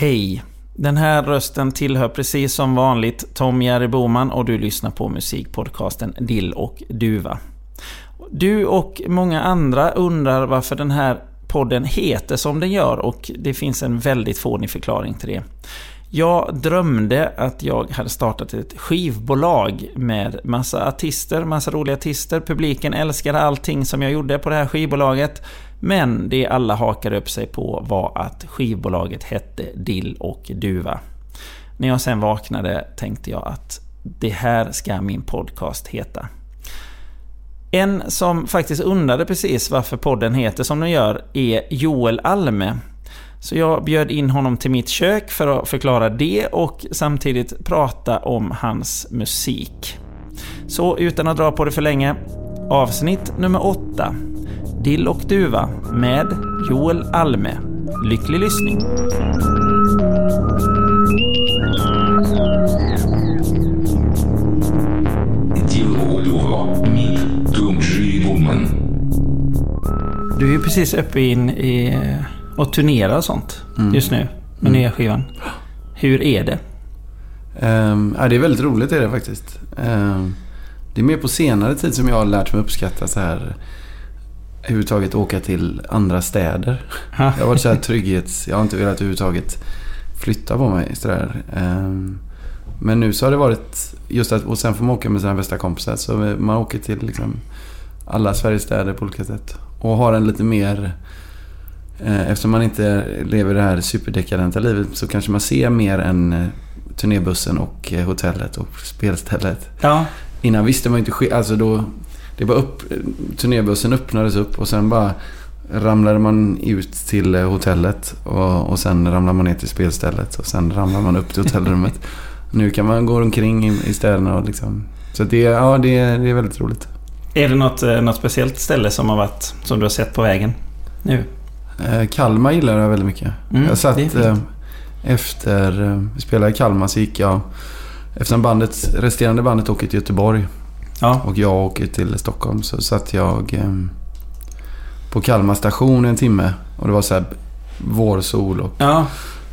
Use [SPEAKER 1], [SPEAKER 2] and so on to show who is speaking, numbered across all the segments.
[SPEAKER 1] Hej! Den här rösten tillhör precis som vanligt Tom Jerry Boman och du lyssnar på musikpodcasten Dill och Duva. Du och många andra undrar varför den här podden heter som den gör och det finns en väldigt fånig förklaring till det. Jag drömde att jag hade startat ett skivbolag med massa artister, massa roliga artister. Publiken älskade allting som jag gjorde på det här skivbolaget. Men det alla hakade upp sig på var att skivbolaget hette Dill och Duva. När jag sen vaknade tänkte jag att det här ska min podcast heta. En som faktiskt undrade precis varför podden heter som den gör är Joel Alme. Så jag bjöd in honom till mitt kök för att förklara det och samtidigt prata om hans musik. Så utan att dra på det för länge, avsnitt nummer 8. Dill och Duva med Joel Alme. Lycklig lyssning! Du är ju precis uppe in i och turnerar och sånt just nu med nya skivan. Hur är det?
[SPEAKER 2] Ehm, ja, det är väldigt roligt är det faktiskt. Ehm, det är mer på senare tid som jag har lärt mig uppskatta så här överhuvudtaget åka till andra städer.
[SPEAKER 1] Ja.
[SPEAKER 2] Jag har varit så här trygghets... Jag har inte velat överhuvudtaget flytta på mig. Så där. Ehm, men nu så har det varit just att... Och sen får man åka med sina bästa kompisar. Så man åker till liksom alla Sveriges städer på olika sätt. Och har en lite mer... eh, Eftersom man inte lever det här superdekadenta livet så kanske man ser mer än eh, turnébussen och eh, hotellet och spelstället.
[SPEAKER 1] Ja,
[SPEAKER 2] Innan visste man ju inte... Alltså då... Det var upp... Turnébussen öppnades upp och sen bara ramlade man ut till eh, hotellet och, och sen ramlade man ner till spelstället och sen ramlade man upp till hotellrummet. nu kan man gå omkring i, i städerna och liksom... Så det, ja, det, är- det är väldigt roligt.
[SPEAKER 1] är det något, eh, något speciellt ställe som har varit, som du har sett på vägen nu?
[SPEAKER 2] Eh, Kalmar gillar jag väldigt mycket.
[SPEAKER 1] Mm,
[SPEAKER 2] jag satt efter... Vi spelade i Kalmar så gick jag... Efter bandet, resterande bandet åker till Göteborg
[SPEAKER 1] Ja,
[SPEAKER 2] och jag åker till Stockholm så satt jag eh, på Kalmar station en timme. Och det var så här vårsol och
[SPEAKER 1] ja,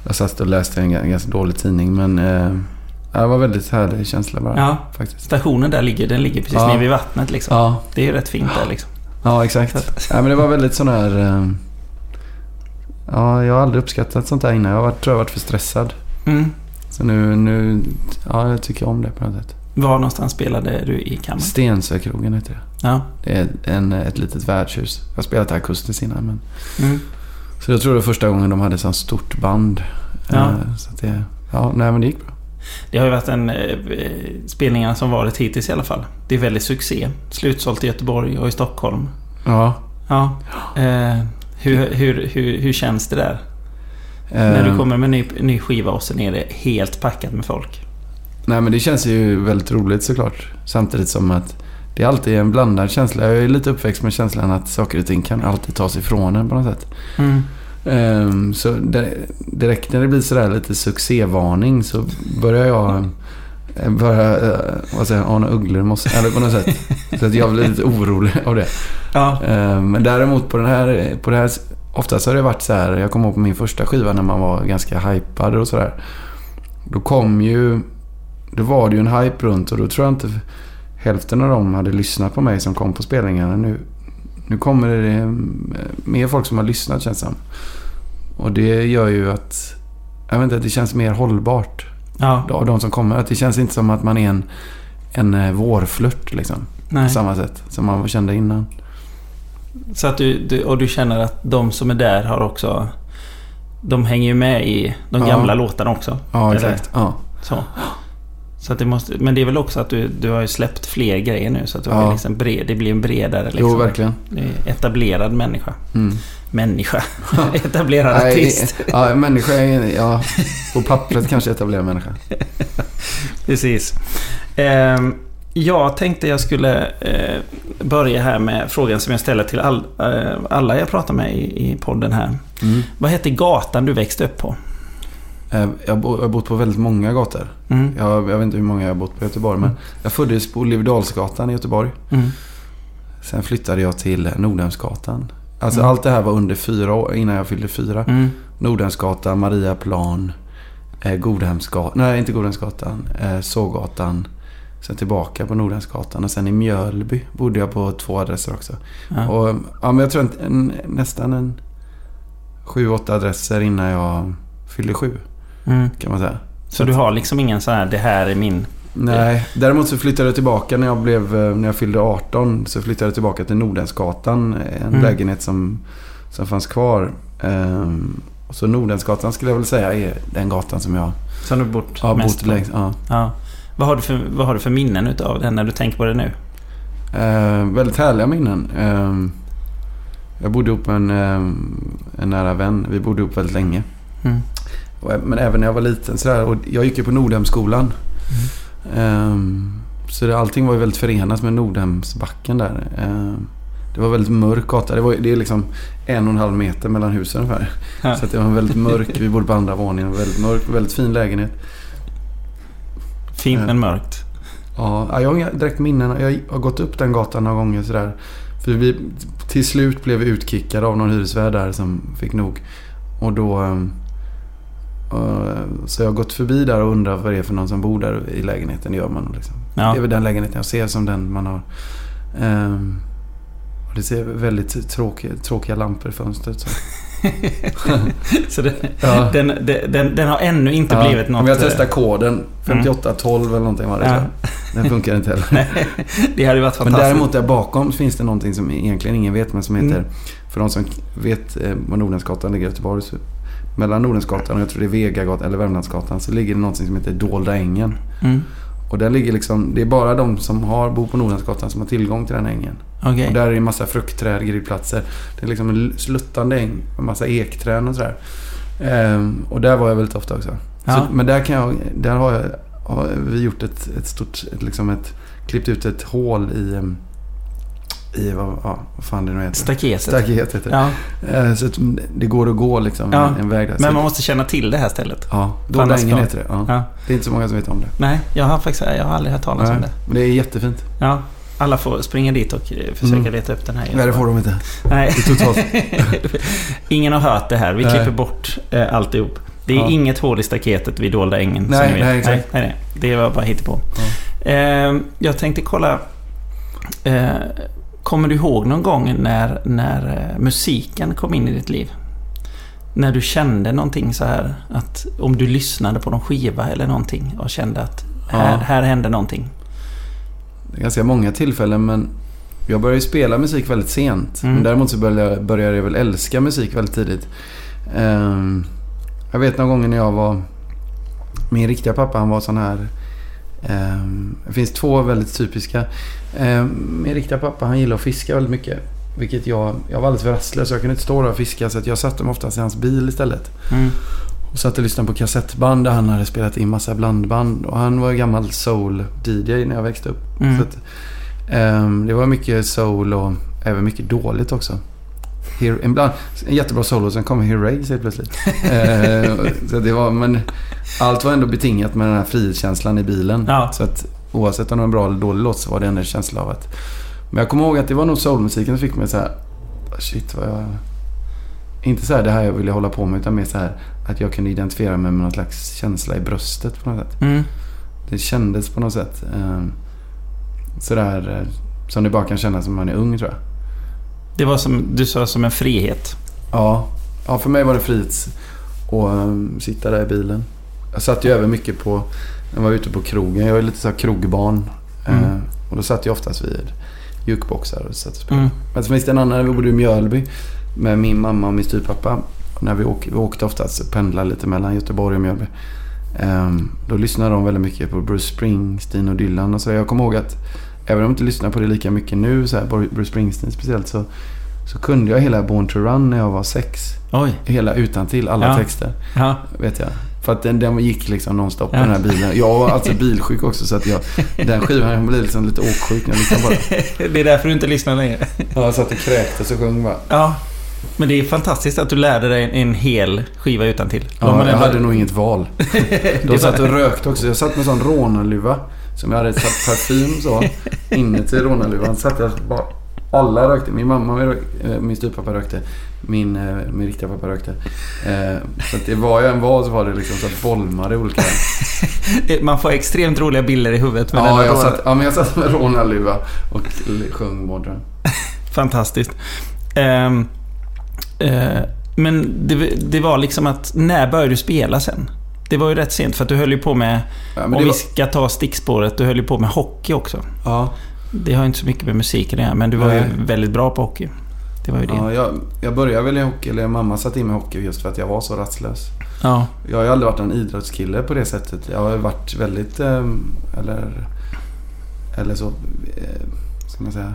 [SPEAKER 2] jag satt och läste en, ganska dålig tidning. Men eh, det var väldigt härlig känsla bara.
[SPEAKER 1] ja.
[SPEAKER 2] Faktiskt.
[SPEAKER 1] Stationen där ligger, den ligger precis
[SPEAKER 2] Ja.
[SPEAKER 1] nere vid vattnet liksom.
[SPEAKER 2] Ja,
[SPEAKER 1] Det är ju rätt fint där liksom.
[SPEAKER 2] ja exakt. ja, men det var väldigt sån här... Eh, ja, jag har aldrig uppskattat sånt där innan. Jag har varit, tror jag har varit för stressad.
[SPEAKER 1] Mm.
[SPEAKER 2] Så nu, nu... Ja, jag tycker om det på något sätt.
[SPEAKER 1] Var någonstans spelade du i kammaren?
[SPEAKER 2] Stensökrogen heter det.
[SPEAKER 1] Ja.
[SPEAKER 2] Det är en, ett litet värdshus. Jag har spelat akustiskt innan men...
[SPEAKER 1] Mm.
[SPEAKER 2] Så jag tror det var första gången de hade så stort band.
[SPEAKER 1] Ja.
[SPEAKER 2] Eh, Så det... Ja, nej men det gick bra.
[SPEAKER 1] Det har ju varit en eh, spelningarna som varit hittills i alla fall. Det är väldigt succé. Slutsålt i Göteborg och i Stockholm.
[SPEAKER 2] Ja.
[SPEAKER 1] Ja. Eh, hur, hur, hur, hur känns det där? När du
[SPEAKER 2] Eh,
[SPEAKER 1] kommer med en ny, ny skiva och sen är det helt packat med folk.
[SPEAKER 2] Nej men det känns ju väldigt roligt såklart. Samtidigt som att det är alltid en blandad känsla. Jag är lite uppväxt med känslan att saker och ting kan alltid tas ifrån en på något sätt.
[SPEAKER 1] Mm.
[SPEAKER 2] Ehm, så det, direkt när det blir sådär lite succévarning så börjar jag eh, börja, eh, vad säger ana ugglor mossen. Eller på något sätt. Så att jag blir lite orolig av det.
[SPEAKER 1] Ja.
[SPEAKER 2] Ehm, Men däremot på den här, på det här, oftast har det varit så här, jag kommer ihåg på min första skiva när man var ganska hypad och sådär. Då kom ju, då var det ju en hype runt och då tror jag inte hälften av dem hade lyssnat på mig som kom på spelningarna. Nu, nu kommer det eh, mer folk som har lyssnat känns det som. Och det gör ju att, jag vet inte, det känns mer hållbart
[SPEAKER 1] Ja.
[SPEAKER 2] av de som kommer. Att det känns inte som att man är en, en eh, vårflört liksom.
[SPEAKER 1] Nej.
[SPEAKER 2] På samma sätt som man kände innan.
[SPEAKER 1] Så att du, du, och du känner att de som är där har också... De hänger ju med i de
[SPEAKER 2] Ja.
[SPEAKER 1] gamla låtarna också.
[SPEAKER 2] Ja, exakt. Ja.
[SPEAKER 1] Så. Så att det måste, men det är väl också att du, du har ju släppt fler grejer nu så att du har
[SPEAKER 2] Ja.
[SPEAKER 1] ju liksom bred, det blir en bredare liksom,
[SPEAKER 2] Jo, verkligen.
[SPEAKER 1] etablerad människa.
[SPEAKER 2] Mm.
[SPEAKER 1] Människa. etablerad
[SPEAKER 2] Nej,
[SPEAKER 1] artist.
[SPEAKER 2] Ja, människa är... Ja, på pappret kanske etablerad människa.
[SPEAKER 1] Precis. Ehm, jag tänkte jag skulle eh, börja här med frågan som jag ställer till all, eh, alla jag pratar med i, i podden här.
[SPEAKER 2] Mm.
[SPEAKER 1] Vad hette gatan du växte upp på?
[SPEAKER 2] Eh, Jag har bott på väldigt många gator.
[SPEAKER 1] Mm.
[SPEAKER 2] Jag, jag vet inte hur många jag har bott på i Göteborg, men jag föddes på Oliverdalsgatan i Göteborg.
[SPEAKER 1] Mm.
[SPEAKER 2] Sen flyttade jag till Nordhemsgatan. Alltså
[SPEAKER 1] Mm.
[SPEAKER 2] allt det här var under fyra år, innan jag fyllde fyra.
[SPEAKER 1] Mm.
[SPEAKER 2] Nordhemsgatan, Mariaplan, eh, Godhemsgatan, nej inte Godhemsgatan, eh, Sågatan. Sen tillbaka på Nordhemsgatan och sen i Mjölby bodde jag på två adresser också. Och, ja, men jag tror en, en, nästan en sju, åtta adresser innan jag fyllde sju.
[SPEAKER 1] Mm.
[SPEAKER 2] Kan man säga.
[SPEAKER 1] Så du har liksom ingen så här, det här är min...
[SPEAKER 2] Nej, däremot så flyttade jag tillbaka när jag, blev, eh, när jag fyllde 18. Så flyttade jag tillbaka till Nordensgatan. En
[SPEAKER 1] Mm.
[SPEAKER 2] lägenhet som, som fanns kvar. Ehm, så Nordensgatan skulle jag väl säga är den gatan som jag
[SPEAKER 1] Som du bott
[SPEAKER 2] har
[SPEAKER 1] mest
[SPEAKER 2] bott längst. Ja.
[SPEAKER 1] Ja. Vad har, du för, vad har du för minnen utav den när du tänker på det nu?
[SPEAKER 2] Eh, väldigt härliga minnen. Ehm, jag bodde ihop med en, en nära vän. Vi bodde ihop väldigt länge.
[SPEAKER 1] Mm.
[SPEAKER 2] Men även när jag var liten. Sådär, och jag gick ju på Nordhemsskolan. Ehm, så det, allting var ju väldigt förenat med Nordhemsbacken där. Ehm, det var väldigt mörk gata. Det, var, det är liksom en och en halv meter mellan husen ungefär.
[SPEAKER 1] Ja.
[SPEAKER 2] Så det var väldigt mörk. Vi bodde på andra våningen. Väldigt mörk. Väldigt fin lägenhet.
[SPEAKER 1] Fint men mörkt.
[SPEAKER 2] Ja, ja, jag har inga direkt minnen. Jag har gått upp den gatan några gånger sådär. För vi, till slut blev vi utkickade av någon hyresvärd där som fick nog. Och då... ehm, så jag har gått förbi där och undrat vad det är för någon som bor där i lägenheten. Det gör man liksom.
[SPEAKER 1] Ja.
[SPEAKER 2] Det är väl den lägenheten jag ser som den man har. Ehm, det ser väldigt tråkiga, tråkiga lampor i fönstret. Så.
[SPEAKER 1] Så det,
[SPEAKER 2] Ja.
[SPEAKER 1] den, den, den, den har ännu inte
[SPEAKER 2] Ja,
[SPEAKER 1] blivit något...
[SPEAKER 2] Om jag
[SPEAKER 1] eh,
[SPEAKER 2] testar koden 5812 eller någonting var det.
[SPEAKER 1] Ja.
[SPEAKER 2] Den funkar inte heller.
[SPEAKER 1] Det hade varit
[SPEAKER 2] Men
[SPEAKER 1] fantastiskt.
[SPEAKER 2] däremot där bakom finns det någonting som egentligen ingen vet men som heter,
[SPEAKER 1] Mm.
[SPEAKER 2] för de som vet eh, var Nordensgatan ligger i Göteborg, mellan Nordensgatan och jag tror det är Vegagatan eller Värmlandsgatan så ligger det någonting som heter Dolda ängen.
[SPEAKER 1] Mm.
[SPEAKER 2] Och där ligger liksom, det är bara de som har, bor på Nordensgatan som har tillgång till den ängen.
[SPEAKER 1] Okej.
[SPEAKER 2] Och där är det en massa fruktträd, grillplatser. Det är liksom en sluttande äng med massa ekträd och sådär. Ehm, och där var jag väldigt ofta också.
[SPEAKER 1] Ja.
[SPEAKER 2] Så, men där kan jag, där har, jag, har vi gjort ett, ett stort, ett, liksom ett, klippt ut ett hål i, em, i vad, ja, vad fan det nu heter.
[SPEAKER 1] Staketet.
[SPEAKER 2] Staket heter det.
[SPEAKER 1] Ja.
[SPEAKER 2] Eh, Så det går att gå liksom
[SPEAKER 1] Ja.
[SPEAKER 2] en väg där.
[SPEAKER 1] Men man måste känna till det här stället.
[SPEAKER 2] Ja,
[SPEAKER 1] Fan,
[SPEAKER 2] Dolda
[SPEAKER 1] det ska-
[SPEAKER 2] ängen heter det. Ja.
[SPEAKER 1] Ja.
[SPEAKER 2] Det är inte så många som vet om det.
[SPEAKER 1] Nej, jag har faktiskt jag har aldrig hört talas om
[SPEAKER 2] Nej,
[SPEAKER 1] det.
[SPEAKER 2] Men det är jättefint.
[SPEAKER 1] Ja, alla får springa dit och eh, försöka
[SPEAKER 2] Mm.
[SPEAKER 1] leta upp den här.
[SPEAKER 2] Nej, det får de inte.
[SPEAKER 1] Nej.
[SPEAKER 2] Det är totalt.
[SPEAKER 1] Ingen har hört det här. Vi klipper bort eh, alltihop. Det är
[SPEAKER 2] Ja.
[SPEAKER 1] inget hål i staketet vid dolda ängen.
[SPEAKER 2] Nej,
[SPEAKER 1] som
[SPEAKER 2] nej, exakt.
[SPEAKER 1] Nej, nej, nej. Det var bara hittepå. Eh, jag tänkte kolla. Eh, kommer du ihåg någon gång när, när eh, musiken kom in i ditt liv? När du kände någonting så här att om du lyssnade på någon skiva eller någonting och kände att här,
[SPEAKER 2] Ja.
[SPEAKER 1] här hände någonting.
[SPEAKER 2] Det är ganska många tillfällen men jag började spela musik väldigt sent.
[SPEAKER 1] Mm.
[SPEAKER 2] Men däremot så började jag, började jag väl älska musik väldigt tidigt. Ehm, jag vet någon gång när jag var... Min riktiga pappa han var sån här... ehm, det finns två väldigt typiska. Um, min riktiga pappa han gillar att fiska väldigt mycket. Vilket jag... Jag var alldeles för rastlös. Jag kunde inte stå där och fiska så jag satte mig oftast i hans bil istället.
[SPEAKER 1] Mm.
[SPEAKER 2] Och satt och lyssnade på kassettband där han hade spelat in massa blandband. Och han var ju gammal soul-DJ när jag växte upp.
[SPEAKER 1] Mm.
[SPEAKER 2] Så att, ehm, det var mycket soul och även mycket dåligt också. Here, ibland, en jättebra solo, sen kom Herreys helt plötsligt. Ehm, så det var, men allt var ändå betingat med den här frihetskänslan i bilen.
[SPEAKER 1] Ja.
[SPEAKER 2] Så att oavsett om det var en bra eller dålig låt så var det ändå en känsla av att... Men jag kommer ihåg att det var nog soulmusiken som fick mig så här... Shit vad jag... Inte så här det här jag ville hålla på med utan mer så här att jag kunde identifiera mig med någon slags känsla i bröstet på något sätt.
[SPEAKER 1] Mm.
[SPEAKER 2] Det kändes på något sätt eh, sådär eh, som det bara kan kännas när man är ung tror jag.
[SPEAKER 1] Det var som du sa, som en frihet.
[SPEAKER 2] Ja, ja för mig var det frihets att eh, sitta där i bilen. Jag satt ju över mycket på, när jag var ute på krogen. Jag är lite så här krogbarn. Eh,
[SPEAKER 1] Mm.
[SPEAKER 2] och då satt jag oftast vid jukeboxar och satt och spelade.
[SPEAKER 1] Mm.
[SPEAKER 2] Men så finns det en annan, när vi bodde i Mjölby med min mamma och min styvpappa. När vi, åk, vi åkte oftast pendla lite mellan Göteborg och Mjölby. Ehm, då lyssnade de väldigt mycket på Bruce Springsteen och Dylan och så. Jag kommer ihåg att även om jag inte lyssnar på det lika mycket nu, så här, Bruce Springsteen speciellt, så, så kunde jag hela Born to Run när jag var sex.
[SPEAKER 1] Oj.
[SPEAKER 2] Hela utan till alla
[SPEAKER 1] Ja.
[SPEAKER 2] texter,
[SPEAKER 1] Ja.
[SPEAKER 2] vet jag. För att den, den gick liksom nonstop
[SPEAKER 1] Ja.
[SPEAKER 2] den här bilen. Jag var alltså bilsjuk också så att jag, den skivan, blev liksom lite åksjuk när jag den.
[SPEAKER 1] Det är därför du inte lyssnar längre.
[SPEAKER 2] Jag satt och kräktes och sjöng bara.
[SPEAKER 1] Ja. Men det är fantastiskt att du lärde dig en hel skiva utan till.
[SPEAKER 2] Ja, jag hade nog inget val. De satt och rökte också. Jag satt med sån rånarluva. Som jag hade satt parfym så. Inuti rånarluvan satt jag bara Alla rökte. Min mamma, eh, min styvpappa rökte. Min, eh, min riktiga pappa rökte. Eh, så att det var jag än var så var det liksom så att bolmade olika...
[SPEAKER 1] Man får extremt roliga bilder i huvudet med
[SPEAKER 2] ja,
[SPEAKER 1] denna
[SPEAKER 2] jag satt, ja, men jag satt med rånarluva och sjöng Modern.
[SPEAKER 1] Fantastiskt. Ehm, eh, men det, det var liksom att, när började du spela sen? Det var ju rätt sent för att du höll ju på med,
[SPEAKER 2] Ja,
[SPEAKER 1] om vi
[SPEAKER 2] var,
[SPEAKER 1] ska ta stickspåret, du höll ju på med hockey också.
[SPEAKER 2] ja,
[SPEAKER 1] Det har ju inte så mycket med musiken att göra, men du var ju
[SPEAKER 2] Nej.
[SPEAKER 1] väldigt bra på hockey. Det var ju det.
[SPEAKER 2] ja, jag, jag började väl i hockey, eller mamma satte in mig i hockey just för att jag var så rastlös.
[SPEAKER 1] Ja.
[SPEAKER 2] Jag har ju aldrig varit en idrottskille på det sättet. Jag har varit väldigt, eh, eller, eller så, eh, ska man säga.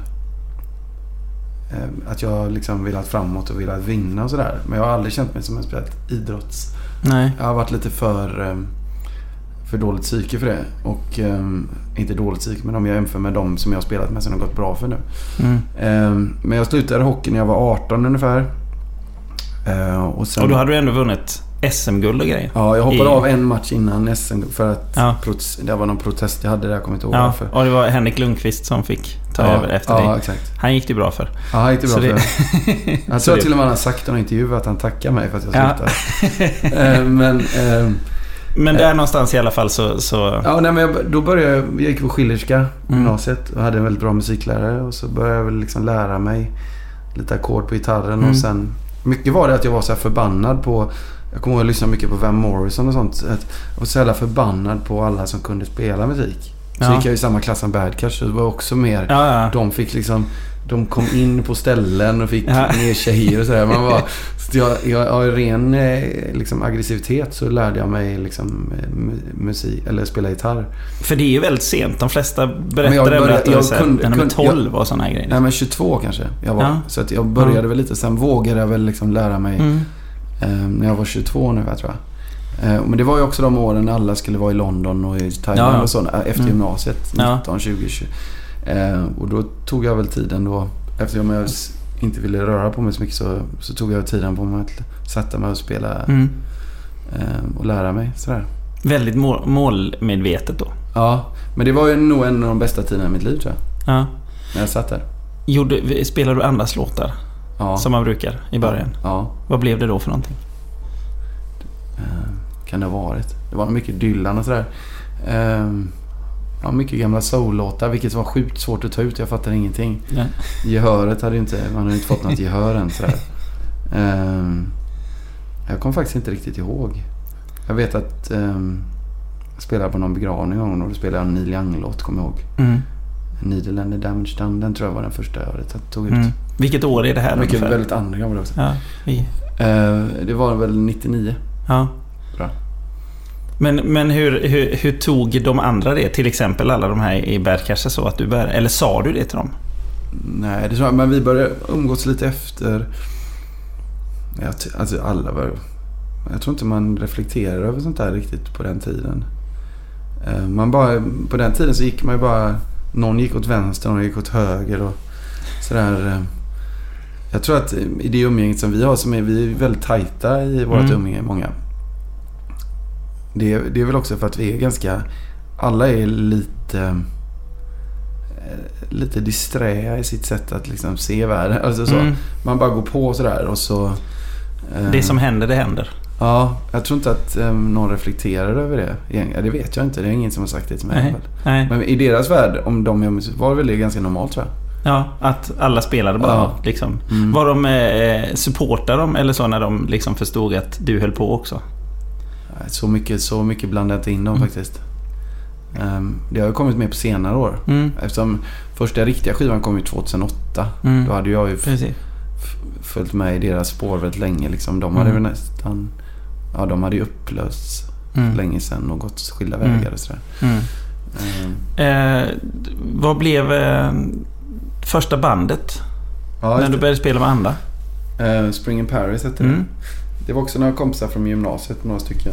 [SPEAKER 2] Eh, att jag liksom velat framåt och velat vinna och sådär. Men jag har aldrig känt mig som en speciellt idrotts...
[SPEAKER 1] Nej.
[SPEAKER 2] Jag har varit lite för, eh, för dåligt psyke för det. Och eh, inte dåligt psyke, men om jag jämför med de som jag har spelat med som har gått bra för nu.
[SPEAKER 1] Mm.
[SPEAKER 2] Eh, men jag slutade hockey när jag var 18 ungefär. Eh, och, sen,
[SPEAKER 1] Och då hade du ändå vunnit SM-guld och grejer.
[SPEAKER 2] Ja, jag hoppade
[SPEAKER 1] i-
[SPEAKER 2] av en match innan SM för att
[SPEAKER 1] Ja.
[SPEAKER 2] det var någon protest jag hade där, jag kommer inte ihåg
[SPEAKER 1] Ja,
[SPEAKER 2] varför.
[SPEAKER 1] och det var Henrik Lundqvist som fick ta
[SPEAKER 2] ja,
[SPEAKER 1] över efter
[SPEAKER 2] ja,
[SPEAKER 1] dig.
[SPEAKER 2] exakt.
[SPEAKER 1] Han gick det bra för.
[SPEAKER 2] Ja, han gick det bra
[SPEAKER 1] Så
[SPEAKER 2] för
[SPEAKER 1] det-.
[SPEAKER 2] Jag tror till och med han har sagt i någon intervju att han tackar mig för att jag
[SPEAKER 1] Ja.
[SPEAKER 2] slutade. Men, eh,
[SPEAKER 1] Men där någonstans i alla fall så... så
[SPEAKER 2] ja, nej, men jag, då började jag, jag gick på Schillerska
[SPEAKER 1] Mm.
[SPEAKER 2] gymnasiet och hade en väldigt bra musiklärare. Och så började jag väl liksom lära mig lite ackord på gitarren
[SPEAKER 1] Mm.
[SPEAKER 2] och sen... Mycket var det att jag var så här förbannad på... Jag kommer ihåg att jag lyssnade mycket på Van Morrison och sånt. Att jag var så jävla förbannad på alla som kunde spela musik. Så
[SPEAKER 1] Ja.
[SPEAKER 2] gick jag i samma klass som Bad Cash. Det var också mer...
[SPEAKER 1] ja, ja.
[SPEAKER 2] De fick liksom... De kom in på ställen och fick
[SPEAKER 1] Ja.
[SPEAKER 2] mer tjejer och sådär. Man var, så jag, jag, av ren eh, liksom, aggressivitet så lärde jag mig liksom, eh, mu- musik, eller spela gitarr.
[SPEAKER 1] För det är ju väldigt sent. De flesta berättar
[SPEAKER 2] jag började-
[SPEAKER 1] att
[SPEAKER 2] jag kunde-
[SPEAKER 1] när de är
[SPEAKER 2] kunde-
[SPEAKER 1] 12 och sådana här grejer.
[SPEAKER 2] Nej men 22 kanske jag var.
[SPEAKER 1] Ja.
[SPEAKER 2] Så att jag började väl lite. Sen vågade jag väl liksom lära mig
[SPEAKER 1] Mm.
[SPEAKER 2] eh, när jag var 22 nu tror jag. Eh, men det var ju också de åren när alla skulle vara i London och i Thailand
[SPEAKER 1] Ja,
[SPEAKER 2] och så. eh, Efter
[SPEAKER 1] Mm.
[SPEAKER 2] gymnasiet.
[SPEAKER 1] Ja.
[SPEAKER 2] 19, 20, 20. Eh, och då tog jag väl tiden då. Eftersom jag s- inte ville röra på mig så mycket så, så tog jag tiden på mig att sätta mig och spela
[SPEAKER 1] Mm.
[SPEAKER 2] eh, och lära mig sådär.
[SPEAKER 1] Väldigt mål, målmedvetet då.
[SPEAKER 2] Ja, men det var ju nog en av de bästa tiderna i mitt liv tror jag.
[SPEAKER 1] Ja.
[SPEAKER 2] När jag satt där.
[SPEAKER 1] Gjorde, spelade du andras låtar?
[SPEAKER 2] Ja.
[SPEAKER 1] Som man brukar i början.
[SPEAKER 2] Ja.
[SPEAKER 1] Vad blev det då för någonting?
[SPEAKER 2] Eh, kan det ha varit? Det var mycket Dylan och sådär. Eh, ja, mycket gamla soul-låtar, vilket var sjukt svårt att ta ut. Jag fattade ingenting.
[SPEAKER 1] Ja.
[SPEAKER 2] Gehöret hade ju inte... Man hade inte fått något gehör än sådär. Eh, jag kommer faktiskt inte riktigt ihåg. Jag vet att eh, jag spelade på någon begravning någon gång och då spelade jag en Neil Young-låt, kommer jag ihåg.
[SPEAKER 1] Mm.
[SPEAKER 2] The Damage Done. Den tror jag var den första jag tog ut.
[SPEAKER 1] Mm. Vilket år är det här
[SPEAKER 2] Mycket
[SPEAKER 1] ungefär?
[SPEAKER 2] väldigt andra gamla också.
[SPEAKER 1] Ja, vi,
[SPEAKER 2] Eh, det var väl 99.
[SPEAKER 1] ja. Men, men hur, hur, hur tog de andra det? Till exempel alla de här i Cash så att du började... Eller sa du det till dem?
[SPEAKER 2] Nej, det tror jag. Men vi började umgås lite efter. Jag, alltså alla var... Jag tror inte man reflekterar över sånt där riktigt på den tiden. Eh, Man bara, på den tiden så gick man ju bara... Någon gick åt vänster, någon gick åt höger och sådär. eh. Jag tror att i det umgänget som vi har, som är, vi är väldigt tajta i vårt
[SPEAKER 1] Mm.
[SPEAKER 2] umgänge, många. Det, är- det är väl också för att vi är ganska... Alla är lite... eh, Lite disträ i sitt sätt att liksom se världen. Alltså så.
[SPEAKER 1] Mm.
[SPEAKER 2] Man bara går på sådär och så... eh,
[SPEAKER 1] Det som händer, det händer.
[SPEAKER 2] Ja, jag tror inte att eh, någon reflekterar över det. Ja, det vet jag inte. Det är ingen som har sagt det till mig.
[SPEAKER 1] Nej. Nej.
[SPEAKER 2] Men i deras värld, om de gör musik, var väl det ganska normalt tror jag.
[SPEAKER 1] Ja, att alla spelade bara
[SPEAKER 2] Ja.
[SPEAKER 1] liksom.
[SPEAKER 2] Mm.
[SPEAKER 1] Var de eh, supportade dem eller så när de liksom förstod att du höll på också?
[SPEAKER 2] Så mycket, så mycket blandade jag inte in dem
[SPEAKER 1] Mm.
[SPEAKER 2] faktiskt. Ehm, det har ju kommit mer på senare år.
[SPEAKER 1] Mm.
[SPEAKER 2] Eftersom första riktiga skivan kom ju 2008.
[SPEAKER 1] Mm.
[SPEAKER 2] Då hade jag ju följt med i deras spår väldigt länge. Liksom. De hade
[SPEAKER 1] Mm.
[SPEAKER 2] väl nästan... Ja, de hade ju upplösts
[SPEAKER 1] Mm.
[SPEAKER 2] länge sedan och gått skilda
[SPEAKER 1] Mm.
[SPEAKER 2] vägar och sådär.
[SPEAKER 1] Mm.
[SPEAKER 2] Ehm,
[SPEAKER 1] Eh, vad blev eh, första bandet?
[SPEAKER 2] ja,
[SPEAKER 1] när du började spela med andra?
[SPEAKER 2] Ehm, Spring in Paris hette det. Det var också några kompisar från gymnasiet, några stycken.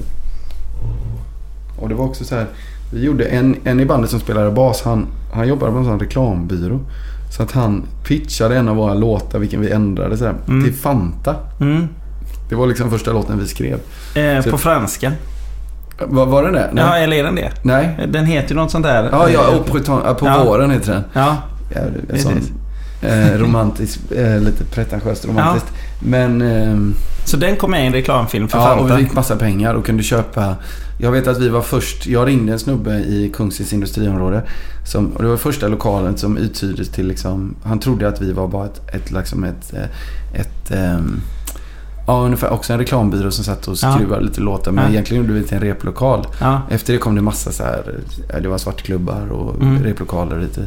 [SPEAKER 2] Och det var också så här. Vi gjorde en, en i bandet som spelade bas. Han, han jobbade på en sån reklambyrå. Så att han pitchade en av våra låtar, vilken vi ändrade så här,
[SPEAKER 1] Mm.
[SPEAKER 2] till Fanta.
[SPEAKER 1] Mm.
[SPEAKER 2] Det var liksom första låten vi skrev.
[SPEAKER 1] Eh, på franska?
[SPEAKER 2] Var, var den det? Nej.
[SPEAKER 1] Ja, eller är den det?
[SPEAKER 2] Nej.
[SPEAKER 1] Den heter ju något sånt där.
[SPEAKER 2] Ja, ja,
[SPEAKER 1] Eh,
[SPEAKER 2] och på, på
[SPEAKER 1] Ja.
[SPEAKER 2] våren heter den.
[SPEAKER 1] Ja,
[SPEAKER 2] Ja, det
[SPEAKER 1] Precis.
[SPEAKER 2] Eh, romantiskt, eh, lite pretentiöst romantiskt. Men... ehm,
[SPEAKER 1] Så den kom med i en reklamfilm för
[SPEAKER 2] Ja, och
[SPEAKER 1] Fanta?
[SPEAKER 2] vi fick massa pengar och kunde köpa. Jag vet att vi var först. Jag ringde en snubbe i Kungsids industriområde. Som, och det var första lokalen som uthyrdes till liksom. Han trodde att vi var bara ett, ett liksom ett, eh, ett ehm, Ja, ungefär också en reklambyrå som satt och
[SPEAKER 1] Ja.
[SPEAKER 2] skruvade lite låtar. Men
[SPEAKER 1] Ja.
[SPEAKER 2] egentligen gjorde vi det till en replokal.
[SPEAKER 1] Ja.
[SPEAKER 2] Efter det kom det massa så här. ja, Det var svartklubbar och
[SPEAKER 1] Mm.
[SPEAKER 2] replokaler lite.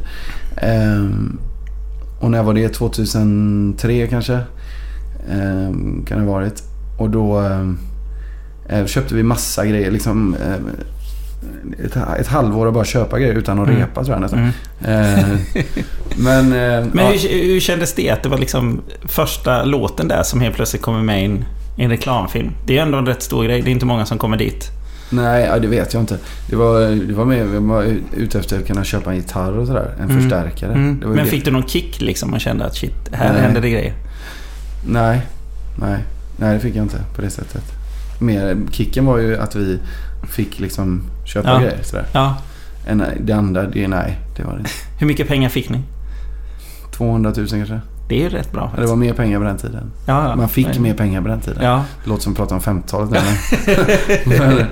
[SPEAKER 2] Ehm, och när var det? 2003 kanske? Ehm, kan det ha varit. Och då ehm, eh, köpte vi massa grejer. Liksom, ehm, ett, ett halvår att bara köpa grejer utan att
[SPEAKER 1] Mm.
[SPEAKER 2] repa tror jag nästan.
[SPEAKER 1] Mm.
[SPEAKER 2] Ehm, men eh,
[SPEAKER 1] Men
[SPEAKER 2] ja,
[SPEAKER 1] hur, hur kändes det att det var liksom första låten där som helt plötsligt kommer med i en, i en reklamfilm? Det är ändå en rätt stor grej. Det är inte många som kommer dit.
[SPEAKER 2] Nej, ja, det vet jag inte. Det var, det var mer, jag var ute efter att kunna köpa en gitarr och sådär. En
[SPEAKER 1] Mm.
[SPEAKER 2] förstärkare.
[SPEAKER 1] Mm.
[SPEAKER 2] Det
[SPEAKER 1] Men
[SPEAKER 2] det.
[SPEAKER 1] fick du någon kick liksom och kände att shit, här
[SPEAKER 2] Nej.
[SPEAKER 1] händer det grejer?
[SPEAKER 2] Nej, nej, nej det fick jag inte på det sättet. Mer, kicken var ju att vi fick liksom köpa
[SPEAKER 1] Ja.
[SPEAKER 2] grejer sådär.
[SPEAKER 1] Ja.
[SPEAKER 2] En, det andra, det nej, det var det.
[SPEAKER 1] Hur mycket pengar fick ni?
[SPEAKER 2] 200 000 kanske.
[SPEAKER 1] Det är ju rätt bra.
[SPEAKER 2] Det var mer pengar på den tiden.
[SPEAKER 1] ja, ja.
[SPEAKER 2] Man fick
[SPEAKER 1] Men-
[SPEAKER 2] mer pengar på den tiden.
[SPEAKER 1] Ja.
[SPEAKER 2] Det låter som att prata om 50-talet nu.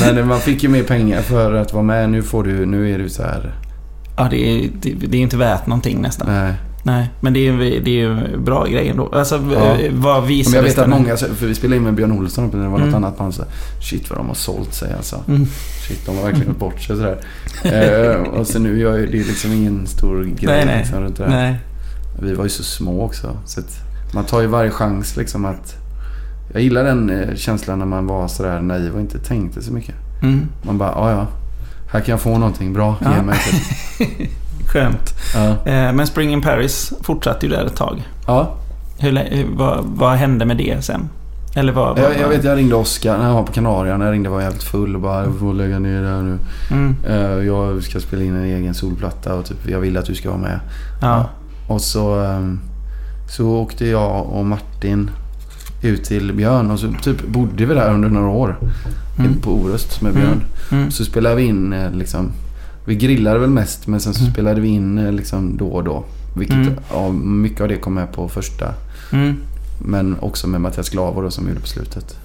[SPEAKER 2] Men, men, man fick ju mer pengar för att vara med. Nu får du, nu är du så här.
[SPEAKER 1] Ja, det är, det, det är inte värt någonting nästan. Nej.
[SPEAKER 2] Nej.
[SPEAKER 1] men det är ju det är bra grej ändå. Alltså,
[SPEAKER 2] Ja.
[SPEAKER 1] eh, vad
[SPEAKER 2] Men
[SPEAKER 1] visades
[SPEAKER 2] jag vet att många, för vi spelade in med Björn Olsson det var något
[SPEAKER 1] Mm.
[SPEAKER 2] annat band. Så, shit vad de har sålt sig alltså.
[SPEAKER 1] Mm.
[SPEAKER 2] Shit, de har verkligen gått bort sig sådär. eh, och så nu gör det är liksom ingen stor grej
[SPEAKER 1] Nej, nej.
[SPEAKER 2] Liksom, runt det där.
[SPEAKER 1] Nej.
[SPEAKER 2] Vi var ju så små också. Så man tar ju varje chans liksom att... Jag gillar den eh, känslan när man var sådär naiv och inte tänkte så mycket.
[SPEAKER 1] Mm.
[SPEAKER 2] Man bara, ja ja. Här kan jag få någonting bra.
[SPEAKER 1] Ja.
[SPEAKER 2] Ge mig.
[SPEAKER 1] Skönt.
[SPEAKER 2] ja.
[SPEAKER 1] Eh, Men Spring in Paris fortsatte ju där ett tag.
[SPEAKER 2] ja.
[SPEAKER 1] Hur, hur- vad, vad hände med det sen? Eller vad?
[SPEAKER 2] Jag, jag vet, jag ringde Oskar när han var på Kanarien. Jag ringde var jävligt full och bara, jag får lägga ner det här nu.
[SPEAKER 1] Mm.
[SPEAKER 2] Eh, jag ska spela in en egen solplatta och typ, jag vill att du ska vara med.
[SPEAKER 1] Ja.
[SPEAKER 2] Och så, ehm, så åkte jag och Martin ut till Björn och så typ bodde vi där under några år.
[SPEAKER 1] Mm.
[SPEAKER 2] På Orust med Björn.
[SPEAKER 1] Mm.
[SPEAKER 2] Så spelade vi in eh, liksom. Vi grillade väl mest men sen så
[SPEAKER 1] Mm.
[SPEAKER 2] spelade vi in eh, liksom då och då. Vilket,
[SPEAKER 1] Mm.
[SPEAKER 2] ja, mycket av det kom med på första.
[SPEAKER 1] Mm.
[SPEAKER 2] Men också med Mattias Glavo då som gjorde på slutet.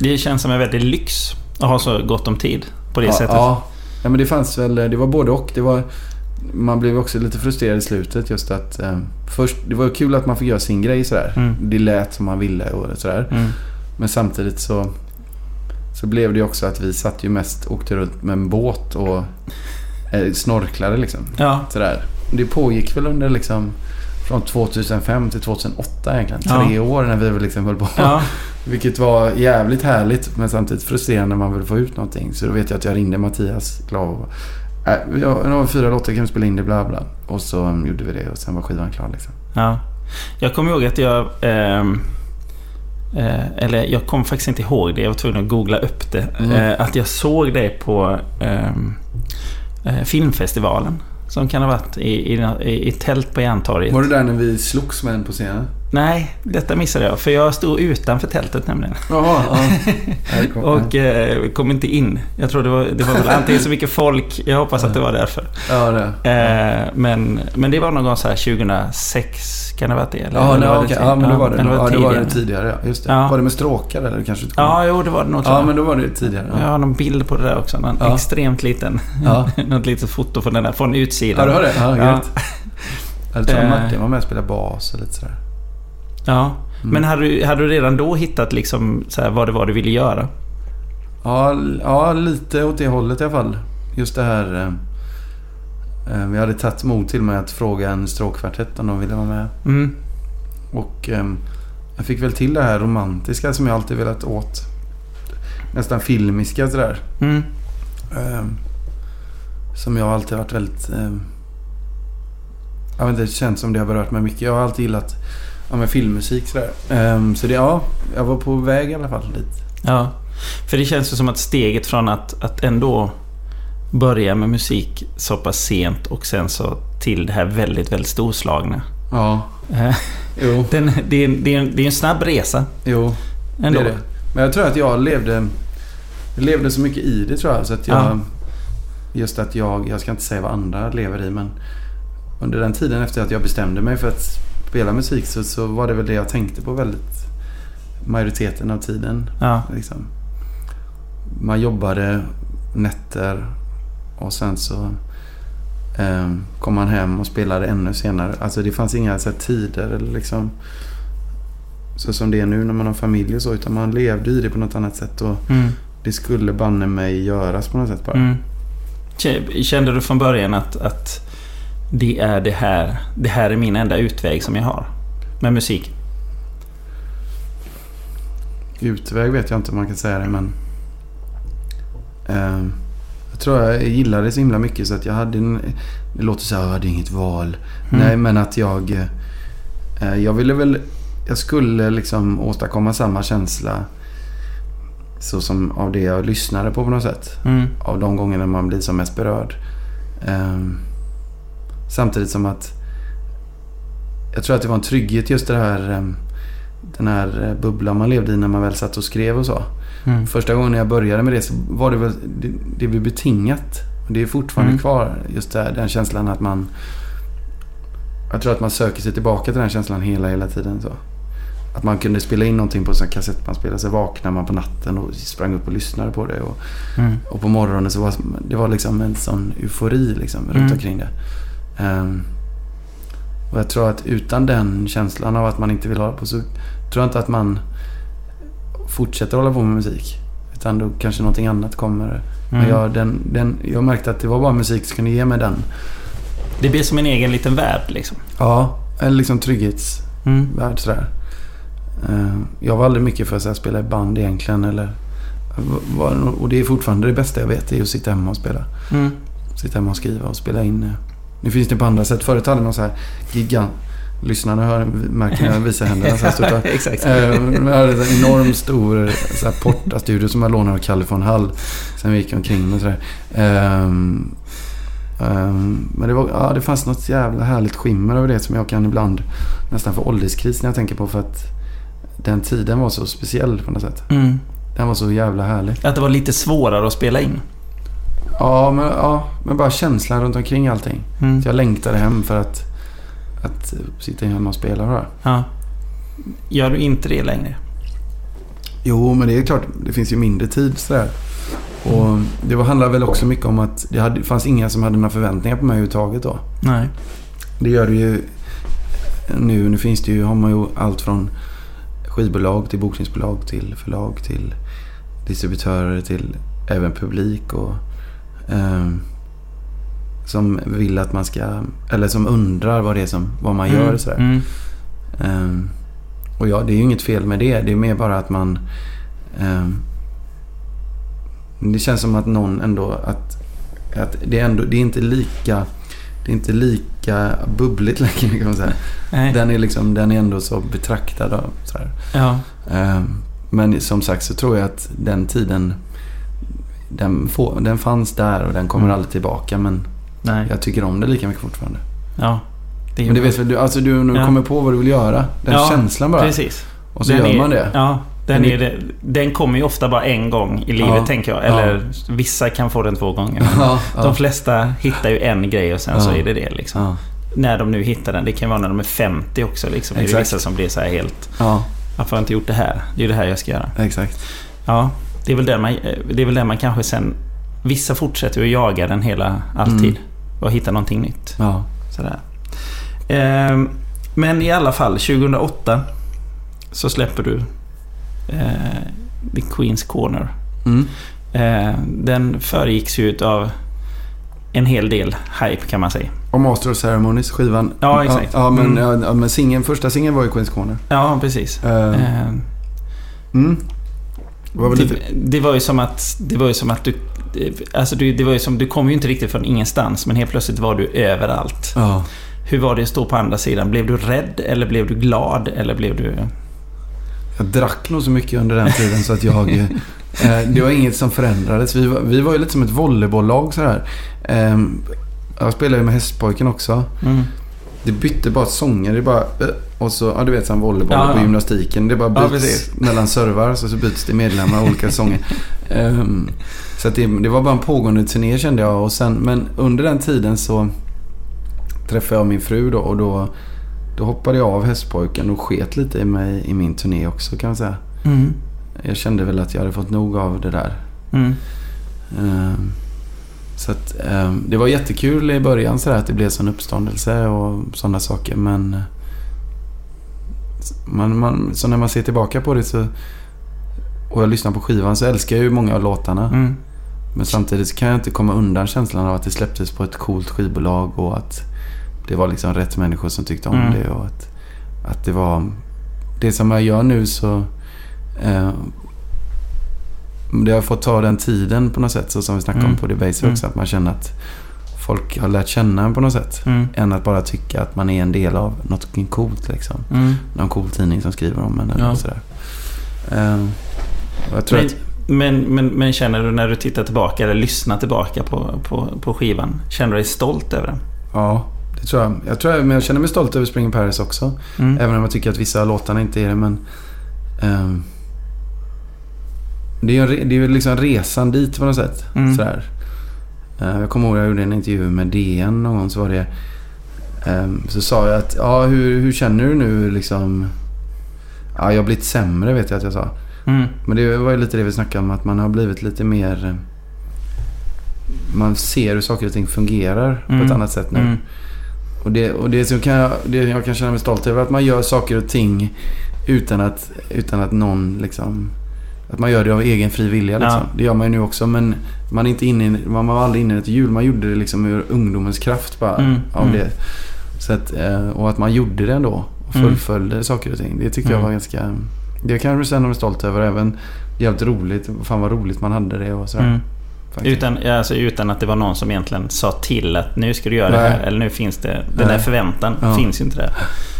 [SPEAKER 1] Det känns som en väldig lyx att ha så gott om tid på det
[SPEAKER 2] ja,
[SPEAKER 1] sättet.
[SPEAKER 2] Ja. ja, men det fanns väl, det var både och. Det var, man blev också lite frustrerad i slutet just att eh, först, det var kul att man fick göra sin grej sådär.
[SPEAKER 1] Mm.
[SPEAKER 2] Det lät som man ville och sådär.
[SPEAKER 1] Mm.
[SPEAKER 2] Men samtidigt så, så blev det också att vi satt ju mest, åkte runt med en båt och eh, snorklade liksom.
[SPEAKER 1] Ja.
[SPEAKER 2] Sådär. Det pågick väl under liksom från 2005 till 2008 egentligen.
[SPEAKER 1] Ja.
[SPEAKER 2] Tre år när vi liksom höll på.
[SPEAKER 1] Ja.
[SPEAKER 2] Vilket var jävligt härligt men samtidigt frustrerande när man vill få ut någonting. Så då vet jag att jag ringde Mattias bara, äh, vi har, har fyra låtar, kan vi spela in det? Bla bla. Och så um, gjorde vi det och sen var skivan klar liksom.
[SPEAKER 1] Ja. Jag kommer ihåg att jag... ehm, eh, eller jag kommer faktiskt inte ihåg det. Jag var tvungen att googla upp det.
[SPEAKER 2] Mm.
[SPEAKER 1] Eh, att jag såg det på ehm, eh, filmfestivalen. Som kan ha varit i, i, i, i tält på Järntorget.
[SPEAKER 2] Var det där när vi slogs med en på scenen?
[SPEAKER 1] Nej, detta missade jag. För jag stod utanför tältet nämligen.
[SPEAKER 2] Jaha, ja. Det
[SPEAKER 1] Och eh, kom inte in. Jag tror det var, det var väl antingen så mycket folk. Jag hoppas att det var därför.
[SPEAKER 2] Ja, det.
[SPEAKER 1] Eh, men, men det var någon gång så här 2006. Kan det ha varit det? Eller,
[SPEAKER 2] Ja, nej,
[SPEAKER 1] var tid-
[SPEAKER 2] ja, men då var det, ja, var det
[SPEAKER 1] tidigare?
[SPEAKER 2] tidigare. Ja, just det.
[SPEAKER 1] Ja.
[SPEAKER 2] Var det med stråkar eller kanske
[SPEAKER 1] Ja, jo det var det nog
[SPEAKER 2] Ja,
[SPEAKER 1] jag.
[SPEAKER 2] men då var det tidigare.
[SPEAKER 1] Jag
[SPEAKER 2] Ja,
[SPEAKER 1] har någon bild på det där också. En
[SPEAKER 2] Ja.
[SPEAKER 1] extremt liten.
[SPEAKER 2] ja.
[SPEAKER 1] Något litet foto från den där. Från utsidan.
[SPEAKER 2] ja du har det? Ja, gött. Jag tror
[SPEAKER 1] Eh.
[SPEAKER 2] Martin var med och spelade bas och lite sådär.
[SPEAKER 1] Ja.
[SPEAKER 2] Mm.
[SPEAKER 1] Men hade du, hade du redan då hittat liksom så här, vad det var du ville göra?
[SPEAKER 2] Ja, ja, lite åt det hållet i alla fall. Just det här... Eh, eh, vi hade tagit mod till mig att fråga en stråkkvartett om de ville vara med.
[SPEAKER 1] Mm.
[SPEAKER 2] Och eh, jag fick väl till det här romantiska som jag alltid velat åt. Nästan filmiska sådär.
[SPEAKER 1] Mm.
[SPEAKER 2] Eh, som jag alltid varit väldigt... Eh, jag vet inte, det känns som det har berört mig mycket. Jag har alltid gillat ja, med filmmusik sådär. Eh, så det, ja, jag var på väg i alla fall dit.
[SPEAKER 1] Ja. För det känns ju som att steget från att, att ändå börja med musik så pass sent och sen så till det här väldigt, väldigt storslagna.
[SPEAKER 2] Ja,
[SPEAKER 1] Eh,
[SPEAKER 2] jo.
[SPEAKER 1] Den, det, är, det, är en, det är en snabb resa
[SPEAKER 2] Jo,
[SPEAKER 1] ändå.
[SPEAKER 2] Det är det. Men jag tror att jag levde, jag levde så mycket i det tror jag. Så att jag,
[SPEAKER 1] Ja.
[SPEAKER 2] Just att jag, jag ska inte säga vad andra lever i men under den tiden efter att jag bestämde mig för att spela musik så, så var det väl det jag tänkte på väldigt majoriteten av tiden.
[SPEAKER 1] Ja.
[SPEAKER 2] Liksom. Man jobbade nätter och sen så eh, kom man hem och spelade ännu senare. Alltså det fanns inga så här, tider eller liksom så som det är nu när man har familj och så. Utan man levde i det på något annat sätt. Och
[SPEAKER 1] Mm.
[SPEAKER 2] det skulle banne mig göras på något sätt bara.
[SPEAKER 1] Mm. Kände du från början att, att det är det här, det här är min enda utväg som jag har med musik?
[SPEAKER 2] Utväg vet jag inte om man kan säga det men... Eh, jag tror jag gillade det så himla mycket så att jag hade en... Det låter så här, jag hade inget val.
[SPEAKER 1] Mm.
[SPEAKER 2] Nej men att jag... Eh, jag ville väl... Jag skulle liksom åstadkomma samma känsla. Så som av det jag lyssnade på på något sätt.
[SPEAKER 1] Mm.
[SPEAKER 2] Av de gångerna man blir som mest berörd. Ehm, samtidigt som att... Jag tror att det var en trygghet just det här... ehm, den här eh, bubblan man levde i när man väl satt och skrev och så.
[SPEAKER 1] Mm.
[SPEAKER 2] Första gången jag började med det så var det väl... Det, det blev betingat. Och det är fortfarande
[SPEAKER 1] Mm.
[SPEAKER 2] kvar. Just det här, den känslan att man... Jag tror att man söker sig tillbaka till den känslan hela, hela tiden. Så. Att man kunde spela in någonting på en kassettbandspelare. Så vaknade man på natten och sprang upp och lyssnade på det. Och,
[SPEAKER 1] Mm.
[SPEAKER 2] och på morgonen så var det var liksom en sån eufori liksom runt
[SPEAKER 1] Mm.
[SPEAKER 2] omkring det. Ehm, och jag tror att utan den känslan av att man inte vill hålla på så tror jag inte att man fortsätter hålla på med musik. Utan då kanske någonting annat kommer. Men
[SPEAKER 1] Mm.
[SPEAKER 2] jag, den, den, jag märkte att det var bara musik som kunde ge mig den.
[SPEAKER 1] Det blir som en egen liten värld liksom.
[SPEAKER 2] Ja, en liksom trygghetsvärld
[SPEAKER 1] Mm.
[SPEAKER 2] sådär. Ehm, jag var aldrig mycket för att spela i band egentligen. Eller, och det är fortfarande det bästa jag vet. Är att sitta hemma och spela.
[SPEAKER 1] Mm.
[SPEAKER 2] Sitta hemma och skriva och spela in. Nu finns det på andra sätt. Förut hade man så här gigant... Lyssnarna hör, märker när jag visar händerna så här stort.
[SPEAKER 1] Exakt.
[SPEAKER 2] Eh, jag hade en enorm stor så här, portastudio som jag lånade av Kalle von Hall. Sen vi gick omkring med sådär. Ehm, ehm, men det, var, ja, det fanns något jävla härligt skimmer över det som jag kan ibland nästan få ålderskris när jag tänker på. För att den tiden var så speciell på något sätt.
[SPEAKER 1] Mm.
[SPEAKER 2] Den var så jävla härlig.
[SPEAKER 1] Att det var lite svårare att spela in.
[SPEAKER 2] Ja, men, ja, men bara känslan runt omkring allting.
[SPEAKER 1] Mm.
[SPEAKER 2] Så jag längtade hem för att, att sitta hemma och spela.
[SPEAKER 1] Ja. Gör du inte det längre?
[SPEAKER 2] Jo, men det är klart. Det finns ju mindre tid sådär. Och det var, handlar väl också mycket om att det hade, fanns inga som hade några förväntningar på mig överhuvudtaget då.
[SPEAKER 1] Nej.
[SPEAKER 2] Det gör det ju nu. Nu finns det ju, har man ju allt från skivbolag till bokningsbolag till förlag till distributörer till även publik och ehm, som vill att man ska, eller som undrar vad det är som, vad man gör sådär.
[SPEAKER 1] Mm.
[SPEAKER 2] Ehm, och ja, det är ju inget fel med det. Det är mer bara att man... ehm, det känns som att någon ändå... Att, att det, är ändå, det är inte lika... Det är inte lika bubbligt längre kan man säga.
[SPEAKER 1] Nej.
[SPEAKER 2] Den är, liksom, den är ändå så betraktad. Och så här.
[SPEAKER 1] Ja.
[SPEAKER 2] Ehm, men som sagt så tror jag att den tiden... Den, får, den fanns där och den kommer
[SPEAKER 1] Mm.
[SPEAKER 2] aldrig tillbaka. Men
[SPEAKER 1] Nej.
[SPEAKER 2] jag tycker om det lika mycket fortfarande.
[SPEAKER 1] Ja. Det
[SPEAKER 2] Men det vet väl du? Alltså du nu
[SPEAKER 1] Ja.
[SPEAKER 2] kommer på vad du vill göra. Den
[SPEAKER 1] Ja,
[SPEAKER 2] känslan bara.
[SPEAKER 1] Precis.
[SPEAKER 2] Och så
[SPEAKER 1] Den
[SPEAKER 2] gör
[SPEAKER 1] är,
[SPEAKER 2] man det.
[SPEAKER 1] Ja. Den,
[SPEAKER 2] Den
[SPEAKER 1] är, den kommer ju ofta bara en gång i livet
[SPEAKER 2] Ja.
[SPEAKER 1] tänker jag.
[SPEAKER 2] Ja.
[SPEAKER 1] Eller vissa kan få den två gånger.
[SPEAKER 2] Ja, ja.
[SPEAKER 1] De flesta hittar ju en grej och sen så
[SPEAKER 2] Ja.
[SPEAKER 1] är det det liksom.
[SPEAKER 2] Ja,
[SPEAKER 1] När de nu hittar den. Det kan vara när de är 50 också liksom. Det är
[SPEAKER 2] Exakt.
[SPEAKER 1] vissa som blir så här helt...
[SPEAKER 2] ja,
[SPEAKER 1] Varför har jag inte gjort det här? Det är ju det här jag ska göra.
[SPEAKER 2] exakt.
[SPEAKER 1] Ja, det är väl där man, det är väl där man kanske sen... Vissa fortsätter ju att jaga den hela, alltid.
[SPEAKER 2] Mm.
[SPEAKER 1] Och hitta någonting nytt.
[SPEAKER 2] Ja.
[SPEAKER 1] Sådär. Ehm, men i alla fall, 2008 så släpper du eh, The Queen's Corner.
[SPEAKER 2] Mm.
[SPEAKER 1] Eh, den föregicks ju av en hel del hype kan man säga.
[SPEAKER 2] Och Master of Ceremonies, skivan.
[SPEAKER 1] Ja, exakt.
[SPEAKER 2] Ja, men,
[SPEAKER 1] Mm.
[SPEAKER 2] ja, men singeln, första singeln var ju Queens Corner.
[SPEAKER 1] Ja, precis.
[SPEAKER 2] Uh,
[SPEAKER 1] Eh,
[SPEAKER 2] mm. Det var väl lite...
[SPEAKER 1] det, det var ju som att... Det var ju som att du... Alltså du, det var ju som... Du kom ju inte riktigt från ingenstans, men helt plötsligt var du överallt.
[SPEAKER 2] Ja.
[SPEAKER 1] Hur var det att stå på andra sidan? Blev du rädd eller blev du glad eller blev du...
[SPEAKER 2] Jag drack nog så mycket under den tiden så att jag... eh, det var inget som förändrades. Vi var, vi var ju lite som ett volleybolllag sådär. Eh, jag spelade ju med Hästpojken också.
[SPEAKER 1] Mm.
[SPEAKER 2] Det bytte bara sånger. Det bara... eh, Och så, ja du vet som volleyboll
[SPEAKER 1] Ja, ja.
[SPEAKER 2] på gymnastiken. Det bara
[SPEAKER 1] Ja,
[SPEAKER 2] byts
[SPEAKER 1] precis.
[SPEAKER 2] mellan servar så, så byts det medlemmar olika sånger. Ehm, så det, det var bara en pågående turné kände jag. Och sen, men under den tiden så träffade jag min fru då och då, då hoppade jag av Hästpojken och sket lite i mig i min turné också kan man säga.
[SPEAKER 1] Mm.
[SPEAKER 2] Jag kände väl att jag hade fått nog av det där.
[SPEAKER 1] Mm.
[SPEAKER 2] Ehm, Så att, ehm, det var jättekul i början så där, att det blev sån uppståndelse och sådana saker. Men man, man, så när man ser tillbaka på det så och jag lyssnar på skivan så älskar jag ju många av låtarna.
[SPEAKER 1] Mm.
[SPEAKER 2] Men samtidigt så kan jag inte komma undan känslan av att det släpptes på ett coolt skivbolag och att det var liksom rätt människor som tyckte om
[SPEAKER 1] Mm.
[SPEAKER 2] det. Och att, att det var... Det som jag gör nu så... Eh, det har fått ta den tiden på något sätt. Så som vi snackade
[SPEAKER 1] Mm.
[SPEAKER 2] om på Debaser
[SPEAKER 1] Mm.
[SPEAKER 2] också. Att man känner att folk har lärt känna en på något sätt.
[SPEAKER 1] Mm.
[SPEAKER 2] Än att bara tycka att man är en del av något coolt liksom.
[SPEAKER 1] Mm.
[SPEAKER 2] Någon cool tidning som skriver om en eller
[SPEAKER 1] Ja.
[SPEAKER 2] sådär. Och jag tror
[SPEAKER 1] Men,
[SPEAKER 2] att...
[SPEAKER 1] men, men, men känner du när du tittar tillbaka eller lyssnar tillbaka på, på, på skivan, känner du dig stolt över den?
[SPEAKER 2] Ja, det tror jag. Jag, tror jag, men jag känner mig stolt över Spring in Paris också.
[SPEAKER 1] Mm.
[SPEAKER 2] Även om jag tycker att vissa av låtarna inte är det. Men, re- det är ju liksom resan dit på något sätt.
[SPEAKER 1] Mm.
[SPEAKER 2] Sådär. Eh, jag kommer ihåg att jag gjorde en intervju med DN någon gång. Så, var det, ehm, så sa jag att, ja hur, hur känner du nu liksom? Ja, jag har blivit sämre vet jag att jag sa.
[SPEAKER 1] Mm.
[SPEAKER 2] Men det var ju lite det vi snackade om. Att man har blivit lite mer... eh, Man ser hur saker och ting fungerar på
[SPEAKER 1] Mm.
[SPEAKER 2] ett annat sätt nu.
[SPEAKER 1] Mm.
[SPEAKER 2] Och det, och det som kan jag, det jag kan känna mig stolt över är att man gör saker och ting utan att, utan att någon liksom... Att man gör det av egen fri vilja liksom.
[SPEAKER 1] Ja.
[SPEAKER 2] Det gör man ju nu också men man, är inte inne, man var aldrig inne i ett hjul. Man gjorde det liksom ur ungdomens kraft bara.
[SPEAKER 1] Mm,
[SPEAKER 2] Av
[SPEAKER 1] mm.
[SPEAKER 2] det. Så att, eh, och att man gjorde det ändå. Och
[SPEAKER 1] Mm.
[SPEAKER 2] fullföljde saker och ting. Det tyckte jag
[SPEAKER 1] Mm.
[SPEAKER 2] var ganska... Det kan jag känna mig stolt över. Även jävligt roligt. Fan vad roligt man hade det och sådär.
[SPEAKER 1] Mm. Utan, alltså, utan att det var någon som egentligen sa till att nu ska du göra det
[SPEAKER 2] Nej.
[SPEAKER 1] här. Eller nu finns det... Den
[SPEAKER 2] Nej.
[SPEAKER 1] där förväntan
[SPEAKER 2] Ja.
[SPEAKER 1] finns ju inte där.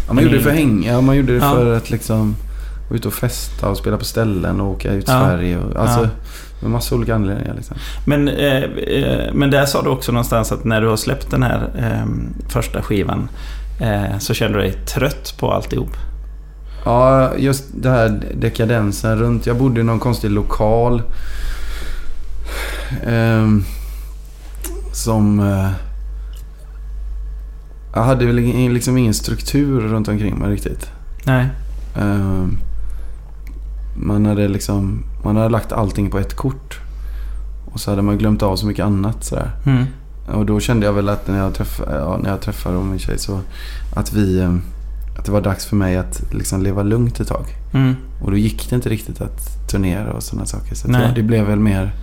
[SPEAKER 2] Ja, man gjorde det för att hänga. Man gjorde det
[SPEAKER 1] Ja.
[SPEAKER 2] för att liksom vara ute och festa och spela på ställen och åka ut i
[SPEAKER 1] Ja.
[SPEAKER 2] Sverige. Och, alltså,
[SPEAKER 1] Ja.
[SPEAKER 2] med massa olika anledningar liksom.
[SPEAKER 1] Men, eh, eh, men där sa du också någonstans att när du har släppt den här eh, första skivan eh, så känner du dig trött på alltihop.
[SPEAKER 2] Ja, just det här dekadensen runt. Jag bodde i någon konstig lokal. ehm, som... eh, jag hade väl liksom ingen struktur runt omkring mig riktigt.
[SPEAKER 1] Nej.
[SPEAKER 2] Man hade liksom... Man hade lagt allting på ett kort. Och så hade man glömt av så mycket annat sådär.
[SPEAKER 1] Mm.
[SPEAKER 2] Och då kände jag väl att när jag träffade, ja, när jag träffade min tjej så... Att vi... eh, Att det var dags för mig att liksom leva lugnt ett tag.
[SPEAKER 1] Mm.
[SPEAKER 2] Och då gick det inte riktigt att turnera och sådana saker. Så jag, det blev väl mer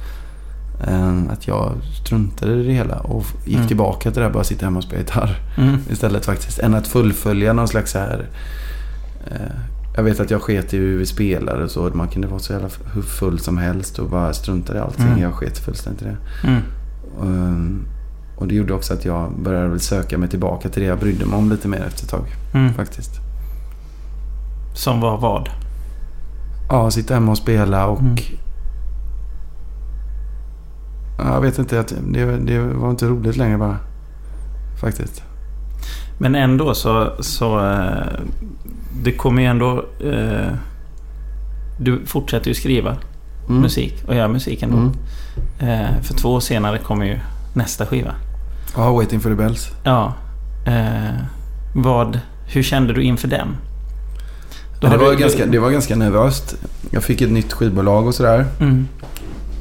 [SPEAKER 2] eh, att jag struntade i det hela och gick
[SPEAKER 1] Mm.
[SPEAKER 2] tillbaka till det där bara sitta hemma och spela gitarr.
[SPEAKER 1] Mm.
[SPEAKER 2] Istället faktiskt. Än att fullfölja någon slags så här... Eh, jag vet att jag sket i hur vi spelade och så. Man kunde vara så jävla hur full som helst och bara strunta i allting.
[SPEAKER 1] Mm.
[SPEAKER 2] Jag sket fullständigt i det.
[SPEAKER 1] Mm.
[SPEAKER 2] Um, och det gjorde också att jag började väl söka mig tillbaka till det jag brydde mig om lite mer efter ett tag.
[SPEAKER 1] Mm.
[SPEAKER 2] Faktiskt.
[SPEAKER 1] Som var vad?
[SPEAKER 2] Ja, sitta hemma och spela och...
[SPEAKER 1] Mm.
[SPEAKER 2] Ja, Jag vet inte, att det, det var inte roligt längre bara. Faktiskt.
[SPEAKER 1] Men ändå så... så eh, det kommer ju ändå... Eh, du fortsätter ju skriva
[SPEAKER 2] Mm.
[SPEAKER 1] musik och göra musik ändå.
[SPEAKER 2] Mm.
[SPEAKER 1] Eh, för två år senare kommer ju nästa skiva.
[SPEAKER 2] Ja, Waiting for the Bells.
[SPEAKER 1] Ja. Eh, vad... Hur kände du inför den? Då
[SPEAKER 2] det, var
[SPEAKER 1] du-
[SPEAKER 2] ganska, det var ganska nervöst. Jag fick ett nytt skivbolag och sådär.
[SPEAKER 1] Mm.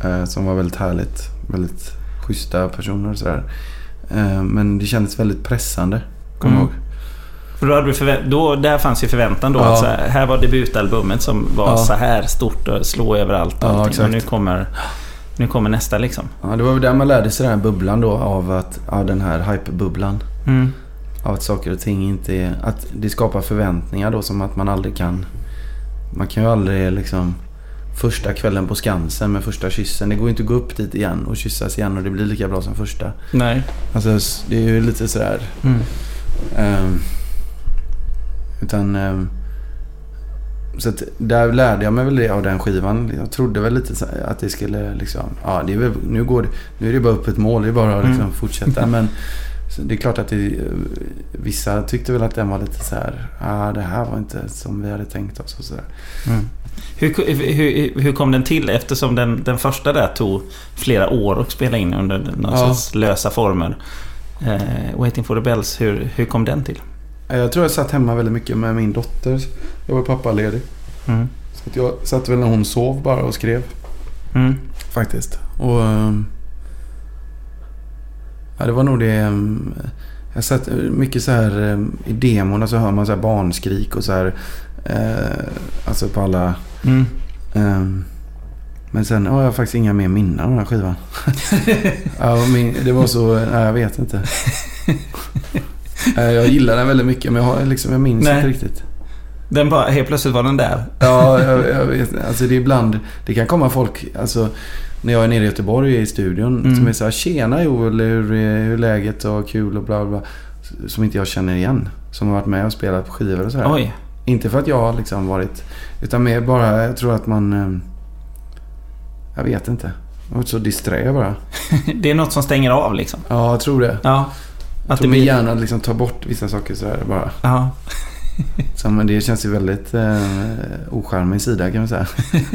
[SPEAKER 2] Eh, som var väldigt härligt. Väldigt schyssta personer och sådär. Eh, men det kändes väldigt pressande. Kommer
[SPEAKER 1] Mm.
[SPEAKER 2] ihåg.
[SPEAKER 1] För då hade du förvä- då, där fanns ju förväntan då.
[SPEAKER 2] Ja.
[SPEAKER 1] Att här, här var debutalbumet som var
[SPEAKER 2] Ja.
[SPEAKER 1] så här stort och slå överallt. Och,
[SPEAKER 2] Ja,
[SPEAKER 1] och nu kommer, nu kommer nästa liksom.
[SPEAKER 2] Ja, det var väl där man lärde sig den här bubblan då av att, av den här hype-bubblan.
[SPEAKER 1] Mm.
[SPEAKER 2] Av att saker och ting inte är... Att det skapar förväntningar då som att man aldrig kan... Man kan ju aldrig liksom... Första kvällen på Skansen med första kyssen. Det går ju inte att gå upp dit igen och kyssas igen och det blir lika bra som första.
[SPEAKER 1] Nej.
[SPEAKER 2] Alltså det är ju lite sådär...
[SPEAKER 1] Mm.
[SPEAKER 2] ehm, utan... ehm, så att där lärde jag mig väl det av den skivan. Jag trodde väl lite att det skulle liksom... Ja, det är väl, nu, går det, nu är det bara upp ett mål. Det är bara att liksom
[SPEAKER 1] Mm.
[SPEAKER 2] fortsätta. Men det är klart att det, vissa tyckte väl att den var lite så här... Ah, det här var inte som vi hade tänkt oss och så.
[SPEAKER 1] Mm. Hur, hur, hur kom den till? Eftersom den, den första där tog flera år att spela in under någon
[SPEAKER 2] Ja.
[SPEAKER 1] sorts lösa former. eh, Waiting for the Bells. Hur, hur kom den till?
[SPEAKER 2] Jag tror jag satt hemma väldigt mycket med min dotter. Jag var pappaledig.
[SPEAKER 1] Mm.
[SPEAKER 2] Så att jag satt väl när hon sov bara och skrev.
[SPEAKER 1] Mm.
[SPEAKER 2] Faktiskt. Och... ehm, Ja, det var nog det... ehm, Jag satt mycket så här i demorna så hör man så här barnskrik och så här... Eh, alltså på alla...
[SPEAKER 1] Mm.
[SPEAKER 2] ehm, men sen har jag faktiskt inga mer minnen av den här skivan. ja, min, det var så... Nej, jag vet inte. Eh, jag gillar den väldigt mycket men jag, har, liksom, jag minns
[SPEAKER 1] Nej.
[SPEAKER 2] inte riktigt.
[SPEAKER 1] Den bara, helt plötsligt var den där.
[SPEAKER 2] Ja, jag, jag vet. Alltså det är ibland... Det kan komma folk... Alltså, när jag är nere i Göteborg i studion.
[SPEAKER 1] Mm.
[SPEAKER 2] Som är så här, tjena Joel, hur är, hur är läget och kul och bla bla. bla. Som inte jag känner igen. Som har varit med och spelat på skivor och sådär.
[SPEAKER 1] Oj.
[SPEAKER 2] Inte för att jag har liksom varit... Utan mer bara, jag tror att man... eh, Jag vet inte. Jag har varit så disträ bara.
[SPEAKER 1] Det är något som stänger av liksom.
[SPEAKER 2] Ja, jag tror det.
[SPEAKER 1] Ja. Att
[SPEAKER 2] min
[SPEAKER 1] blir...
[SPEAKER 2] hjärna liksom tar bort vissa saker sådär bara.
[SPEAKER 1] Ja.
[SPEAKER 2] Så, men det känns ju väldigt eh, ocharmig sida kan man säga.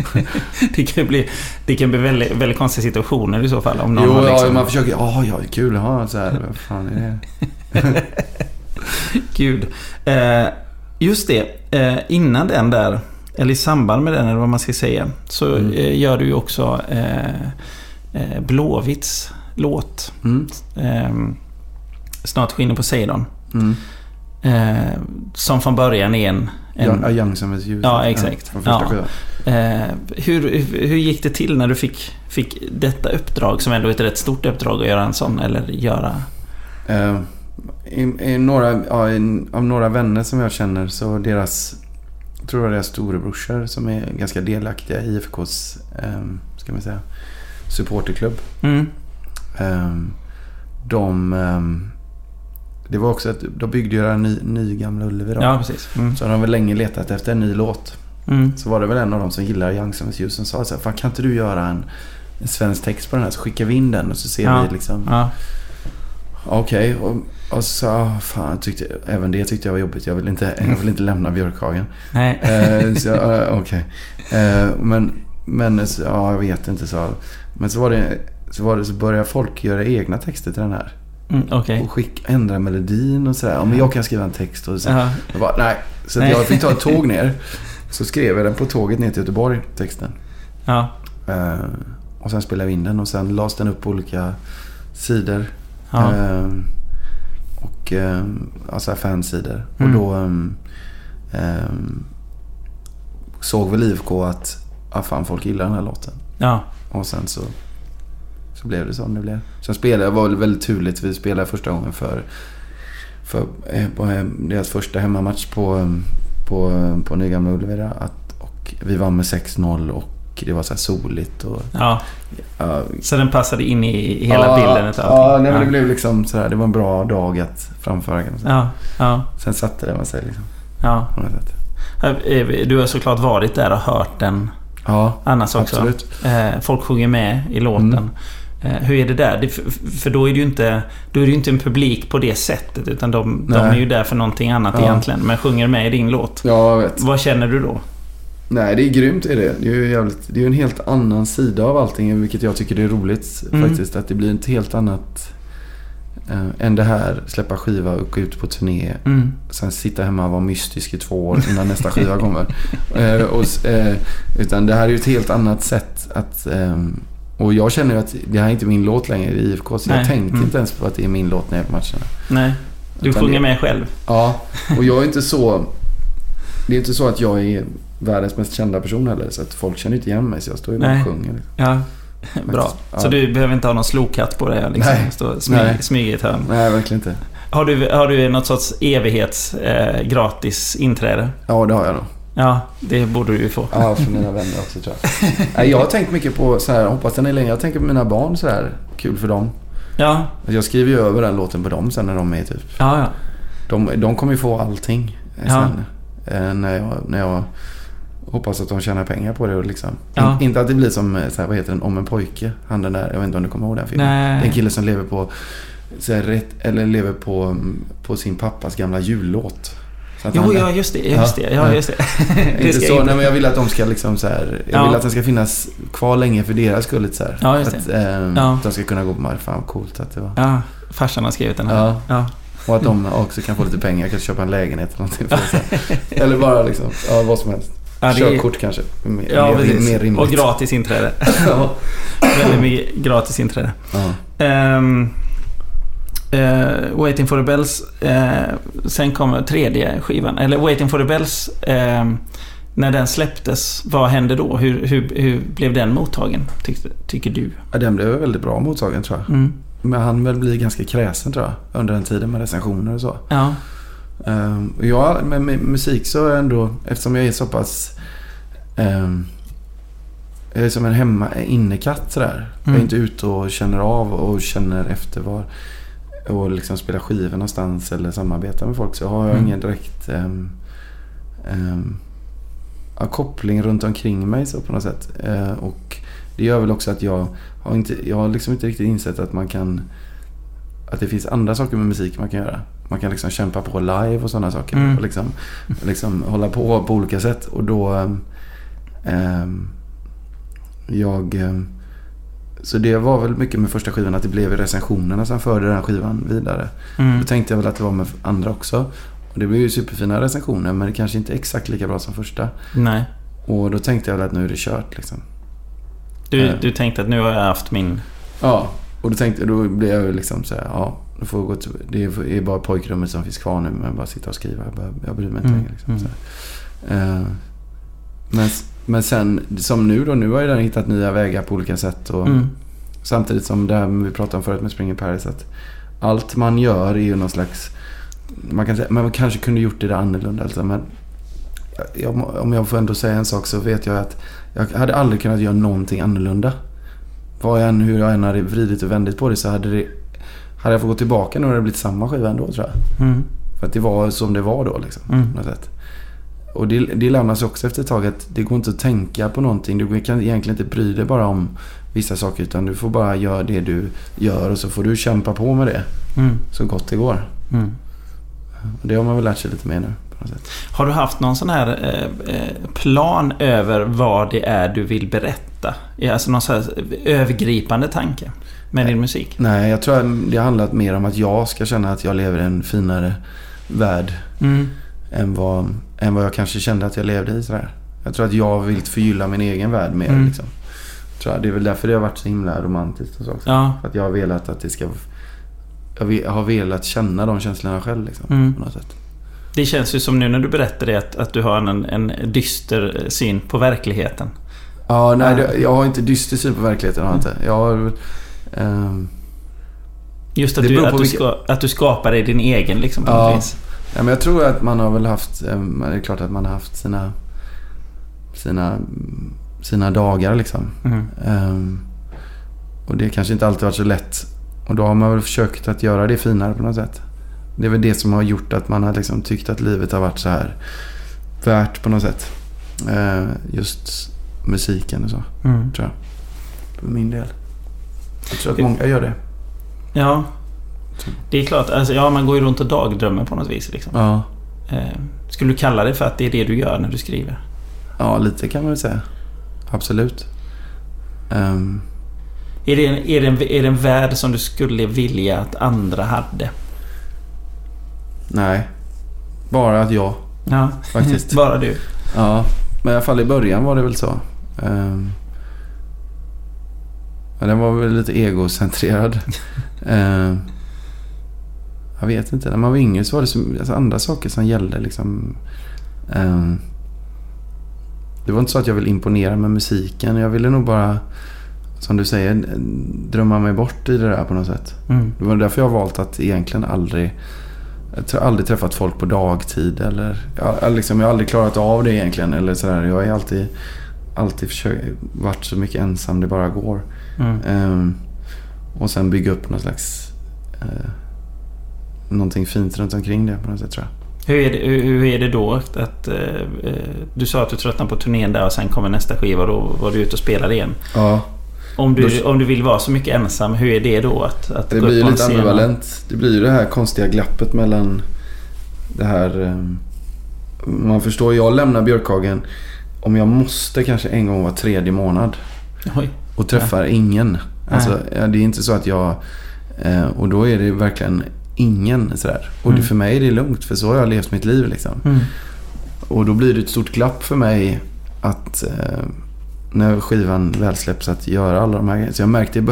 [SPEAKER 1] Det kan bli, det kan bli väldigt, väldigt konstiga situationer i så fall. Om någon
[SPEAKER 2] Jo,
[SPEAKER 1] har
[SPEAKER 2] ja,
[SPEAKER 1] liksom...
[SPEAKER 2] man försöker... Ja, ja, kul. Ja, så här. Vad fan är det?
[SPEAKER 1] Gud. Eh, just det. Eh, innan den där, eller i samband med den, eller vad man ska säga, så
[SPEAKER 2] Mm.
[SPEAKER 1] eh, gör du ju också eh, eh, Blåvitts låt.
[SPEAKER 2] Mm.
[SPEAKER 1] Eh, Snart skiner Poseidon.
[SPEAKER 2] Mm.
[SPEAKER 1] Eh, som från början är en... en
[SPEAKER 2] Ja, Young ett ljus.
[SPEAKER 1] Ja, exakt. Ja.
[SPEAKER 2] skivan.
[SPEAKER 1] eh, hur, hur gick det till när du fick, fick detta uppdrag, som ändå är ett rätt stort uppdrag att göra en sån, eller göra...
[SPEAKER 2] Eh, i, i några, ja, i, av några vänner som jag känner så deras... Jag tror det var deras storebrorsor som är ganska delaktiga i IFKs, eh, ska man säga, supporterklubb.
[SPEAKER 1] Mm.
[SPEAKER 2] Eh, de... Det var också att de byggde ju en ny, ny Gamla Ullevi då.
[SPEAKER 1] Ja, precis. Mm.
[SPEAKER 2] Så har de väl länge letat efter en ny låt.
[SPEAKER 1] Mm.
[SPEAKER 2] Så var det väl en av dem som gillar Young som ett ljus som sa så här, Fan kan inte du göra en, en svensk text på den här så skickar vi in den och så ser
[SPEAKER 1] Ja.
[SPEAKER 2] vi liksom.
[SPEAKER 1] Ja.
[SPEAKER 2] Okej, och, och så ah, fan, jag tyckte, även det tyckte jag var jobbigt. Jag vill inte, jag vill inte lämna Björkhagen.
[SPEAKER 1] Nej.
[SPEAKER 2] Eh, så eh, okej. Eh, men, men så, ja, jag vet inte så. Men så var det, så var det, så började folk göra egna texter till den här.
[SPEAKER 1] Mm, Okej.
[SPEAKER 2] Och skick, ändra melodin och sådär. Ja, men jag kan skriva en text och så.
[SPEAKER 1] Ja.
[SPEAKER 2] Jag bara, nej. Så
[SPEAKER 1] Nej.
[SPEAKER 2] jag fick ta ett tåg ner. Så skrev jag den på tåget ner till Göteborg, texten.
[SPEAKER 1] Ja.
[SPEAKER 2] Eh, och sen spelade vi in den och sen lades den upp på olika sidor.
[SPEAKER 1] Ja.
[SPEAKER 2] Eh, och eh, alltså fansidor.
[SPEAKER 1] Mm.
[SPEAKER 2] Och då ehm, ehm, såg väl IFK att ah, fan, folk gillar den här låten.
[SPEAKER 1] Ja.
[SPEAKER 2] Och sen så, så blev det som det blev. Sen spelade jag, var det väldigt turligt, vi spelade första gången för, för eh, eh, deras första hemmamatch på, eh, på, eh, på Nygamla Ullevi. och vi vann med 6-0 och det var så soligt. Och,
[SPEAKER 1] ja.
[SPEAKER 2] ja,
[SPEAKER 1] Så den passade in i hela
[SPEAKER 2] ja,
[SPEAKER 1] bilden utav
[SPEAKER 2] Ja, nej, men det blev liksom sådär. Det var en bra dag att framföra kan man säga.
[SPEAKER 1] Ja. Ja.
[SPEAKER 2] Sen satte det man sig liksom.
[SPEAKER 1] Ja. Du har såklart varit där och hört den
[SPEAKER 2] Ja,
[SPEAKER 1] annars också.
[SPEAKER 2] absolut.
[SPEAKER 1] Folk sjunger med i låten.
[SPEAKER 2] Mm.
[SPEAKER 1] Eh, Hur är det där? Det, för, då är det ju inte, då är det inte en publik på det sättet. Utan de, de är ju där för någonting annat
[SPEAKER 2] Ja.
[SPEAKER 1] egentligen. Men sjunger med i din låt.
[SPEAKER 2] Ja, jag vet.
[SPEAKER 1] Vad känner du då?
[SPEAKER 2] Nej, det är grymt är det. Det är ju jävligt, det är en helt annan sida av allting, vilket jag tycker det är roligt
[SPEAKER 1] Mm.
[SPEAKER 2] faktiskt. Att det blir ett helt annat eh, än det här, släppa skiva och gå ut på turné.
[SPEAKER 1] Mm.
[SPEAKER 2] Sen sitta hemma och vara mystisk i två år innan nästa skiva kommer. Eh, och, eh, utan det här är ju ett helt annat sätt att... och jag känner att det här är inte min låt längre i IFK, så
[SPEAKER 1] Nej.
[SPEAKER 2] jag tänker
[SPEAKER 1] Mm.
[SPEAKER 2] inte ens på att det är min låt när jag är på matcherna.
[SPEAKER 1] Nej. Du
[SPEAKER 2] Utan
[SPEAKER 1] sjunger
[SPEAKER 2] det-
[SPEAKER 1] med själv.
[SPEAKER 2] Ja, och jag är inte så... Det är inte så att jag är världens mest kända person heller. Så att folk känner inte igen mig. Så jag står ju bara och sjunger. liksom.
[SPEAKER 1] Ja. Bra.
[SPEAKER 2] Ja.
[SPEAKER 1] Så du behöver inte ha någon slowcut på det? Liksom.
[SPEAKER 2] Nej.
[SPEAKER 1] Stå smyg, smyga i ett hörn.
[SPEAKER 2] Nej, verkligen inte.
[SPEAKER 1] Har du, har du något sorts evighets eh, gratis inträde?
[SPEAKER 2] Ja, det har jag nog.
[SPEAKER 1] Ja, det borde du ju få.
[SPEAKER 2] Ja, för mina vänner också tror jag. Jag har tänkt mycket på så här, hoppas den är längre. Jag tänker på mina barn så här. Kul för dem.
[SPEAKER 1] Ja,
[SPEAKER 2] Jag skriver ju över den låten på dem sen när de är typ...
[SPEAKER 1] ja, ja.
[SPEAKER 2] De, de kommer ju få allting eh,
[SPEAKER 1] Ja.
[SPEAKER 2] sen. Eh, när, jag, när jag hoppas att de tjänar pengar på det. Och liksom.
[SPEAKER 1] Ja.
[SPEAKER 2] In, inte att det blir som, eh, så här, vad heter den, Om en pojke. Han den där, jag vet inte om du kommer ihåg den filmen.
[SPEAKER 1] Nej.
[SPEAKER 2] Det är en kille som lever på, så här, rätt, eller lever på, mm, på sin pappas gamla jullåt.
[SPEAKER 1] Jo, ja just det. Just
[SPEAKER 2] Ja,
[SPEAKER 1] det. Ja, just det. det
[SPEAKER 2] inte så, nej, men jag vill att de ska liksom så här, Jag
[SPEAKER 1] Ja.
[SPEAKER 2] vill att den ska finnas kvar länge för deras skull så här.
[SPEAKER 1] Ja, just
[SPEAKER 2] att,
[SPEAKER 1] det.
[SPEAKER 2] ehm,
[SPEAKER 1] Ja.
[SPEAKER 2] de ska kunna gå på mark. Fan vad coolt att det var.
[SPEAKER 1] Ja, farsan har skrivit den här.
[SPEAKER 2] Ja. Och att de också kan få lite pengar. Kanske köpa en lägenhet eller någonting. Eller bara liksom, ja vad som helst.
[SPEAKER 1] Ja, är-
[SPEAKER 2] Körkort kanske. Mer,
[SPEAKER 1] Ja,
[SPEAKER 2] mer,
[SPEAKER 1] precis.
[SPEAKER 2] mer rimligt.
[SPEAKER 1] Och gratis inträde. Väldigt mycket gratis inträde.
[SPEAKER 2] Ja.
[SPEAKER 1] Eh, Waiting for the Bells. eh, sen kommer tredje skivan. Eller Waiting for the Bells. ehm, när den släpptes, vad hände då? Hur, hur, hur blev den mottagen, tyckte, tycker du?
[SPEAKER 2] ja, den blev väldigt bra mottagen tror jag.
[SPEAKER 1] Mm.
[SPEAKER 2] Men han väl blir ganska kräsen tror jag. Under den tiden med recensioner och så.
[SPEAKER 1] Ja.
[SPEAKER 2] Um, jag, med, med musik så är jag ändå, eftersom jag är så pass... ehm, jag är som en hemma innekatt sådär. Jag
[SPEAKER 1] Mm.
[SPEAKER 2] är inte ute och känner av och känner efter var och liksom spelar skivor någonstans eller samarbetar med folk så har jag
[SPEAKER 1] Mm.
[SPEAKER 2] ingen direkt um, ja, koppling runt omkring mig så på något sätt. Eh, och det gör väl också att jag har inte, jag har liksom inte riktigt insett att man kan att det finns andra saker med musik man kan göra. Man kan liksom kämpa på live och sådana saker.
[SPEAKER 1] Mm.
[SPEAKER 2] Och liksom, liksom hålla på på olika sätt. Och då... ehm, jag... så det var väl mycket med första skivan att det blev recensionerna som förde den skivan vidare.
[SPEAKER 1] Mm.
[SPEAKER 2] Då tänkte jag väl att det var med andra också. Och det blev ju superfina recensioner men det kanske inte exakt lika bra som första.
[SPEAKER 1] Nej.
[SPEAKER 2] Och då tänkte jag väl att nu är det kört liksom.
[SPEAKER 1] Du,
[SPEAKER 2] Eh.
[SPEAKER 1] du tänkte att nu har jag haft min...
[SPEAKER 2] Ja, och då tänkte då blev jag liksom så här, ja, då får gå till, det är bara pojkrummet som finns kvar nu, men bara sitta och skriva. Jag, bara, jag bryr mig inte
[SPEAKER 1] Mm,
[SPEAKER 2] längre. Liksom,
[SPEAKER 1] mm.
[SPEAKER 2] så här. Eh, men, men sen, som nu då, nu har ju den hittat nya vägar på olika sätt. Och
[SPEAKER 1] Mm.
[SPEAKER 2] Samtidigt som det här vi pratade om förut med Spring in Paris, att allt man gör är ju någon slags, man kan säga, man kanske kunde gjort det där annorlunda. Alltså, men jag, om jag får ändå säga en sak så vet jag att jag hade aldrig kunnat göra någonting annorlunda. Vad jag än, hur jag än hade vridit och vändit på det så hade det... Hade jag fått gå tillbaka nu hade det blivit samma skiva ändå tror jag.
[SPEAKER 1] Mm.
[SPEAKER 2] För att det var som det var då liksom.
[SPEAKER 1] Mm.
[SPEAKER 2] På något sätt. Och det, det lär man sig också efter ett tag att det går inte att tänka på någonting. Du kan egentligen inte bry dig bara om vissa saker utan du får bara göra det du gör och så får du kämpa på med det
[SPEAKER 1] Mm.
[SPEAKER 2] så gott det går.
[SPEAKER 1] Mm.
[SPEAKER 2] Och det har man väl lärt sig lite mer nu på något sätt.
[SPEAKER 1] Har du haft någon sån här eh, eh, plan över vad det är du vill berätta? Alltså någon sån här övergripande tanke med din musik?
[SPEAKER 2] Nej, jag tror att det har handlat mer om att jag ska känna att jag lever i en finare värld
[SPEAKER 1] Mm.
[SPEAKER 2] än vad, än vad jag kanske kände att jag levde i. Sådär. Jag tror att jag vill förgylla min egen värld mer.
[SPEAKER 1] Mm.
[SPEAKER 2] Liksom. Tror jag. Det är väl därför det har varit så himla romantiskt och så.
[SPEAKER 1] Ja.
[SPEAKER 2] För att jag har velat att det ska... Jag har velat känna de känslorna själv liksom,
[SPEAKER 1] Mm.
[SPEAKER 2] på något sätt.
[SPEAKER 1] Det känns ju som nu när du berättar det att, att du har en, en dyster syn på verkligheten.
[SPEAKER 2] Ja, nej, det, jag har inte dyster syn på verkligheten. Har jag, inte. jag har... ehm,
[SPEAKER 1] Just att, du, att, du ska, att du skapar dig din egen liksom på
[SPEAKER 2] Ja.
[SPEAKER 1] något vis.
[SPEAKER 2] Ja, men jag tror att man har väl haft... ehm, det är klart att man har haft sina... Sina, sina dagar liksom.
[SPEAKER 1] Mm.
[SPEAKER 2] Ehm, och det kanske inte alltid varit så lätt. Och då har man väl försökt att göra det finare på något sätt. Det är väl det som har gjort att man har liksom tyckt att livet har varit så här värt på något sätt. Ehm, just musiken och så,
[SPEAKER 1] Mm.
[SPEAKER 2] tror jag. För min del. Jag tror att många gör det.
[SPEAKER 1] Ja. Det är klart, alltså, ja man går ju runt och dagdrömmer på något vis. Liksom.
[SPEAKER 2] Ja.
[SPEAKER 1] Eh, skulle du kalla det för att det är det du gör när du skriver?
[SPEAKER 2] ja, lite kan man väl säga. Absolut. Ehm,
[SPEAKER 1] Är det, en, är, det en, är det en värld som du skulle vilja att andra hade?
[SPEAKER 2] nej. Bara att jag.
[SPEAKER 1] Ja,
[SPEAKER 2] Faktiskt.
[SPEAKER 1] bara du.
[SPEAKER 2] Ja, men i alla fall i början var det väl så. Um, ja, den var väl lite egocentrerad. Ehm, jag vet inte. När man var yngre så var det så, alltså andra saker som gällde. Liksom, Ehm, det var inte så att jag ville imponera med musiken. Jag ville nog bara, som du säger, drömma mig bort i det där på något sätt.
[SPEAKER 1] Mm.
[SPEAKER 2] Det var därför jag har valt att egentligen aldrig... Jag har aldrig träffat folk på dagtid eller... Jag, liksom, jag har aldrig klarat av det egentligen. Eller sådär. Jag har alltid, alltid försökt, varit så mycket ensam det bara går.
[SPEAKER 1] Mm.
[SPEAKER 2] Ehm, och sen bygga upp någon slags... Uh, någonting fint runt omkring det på något sätt tror jag.
[SPEAKER 1] Hur, är det, hur, är det då? Att, att, eh, eh, du sa att du tröttnade på turnén där och sen kommer nästa skiva och då var du ute och spelade igen.
[SPEAKER 2] Ja,
[SPEAKER 1] Om du,
[SPEAKER 2] Då-
[SPEAKER 1] om du vill vara så mycket ensam, hur är det då? Att, att
[SPEAKER 2] det blir lite ambivalent. Det blir ju det här konstiga glappet mellan det här... ehm, man förstår, jag lämnar Björkhagen om jag måste kanske en gång var tredje månad.
[SPEAKER 1] Oj.
[SPEAKER 2] Och träffar ingen. Alltså, ja, det är inte så att jag... Eh, och då är det verkligen ingen sådär. Och det,
[SPEAKER 1] Mm.
[SPEAKER 2] för mig är det lugnt, för så har jag levt mitt liv liksom.
[SPEAKER 1] Mm.
[SPEAKER 2] Och då blir det ett stort glapp för mig att eh, när skivan väl släpps att göra alla de här grejerna. Så jag märkte i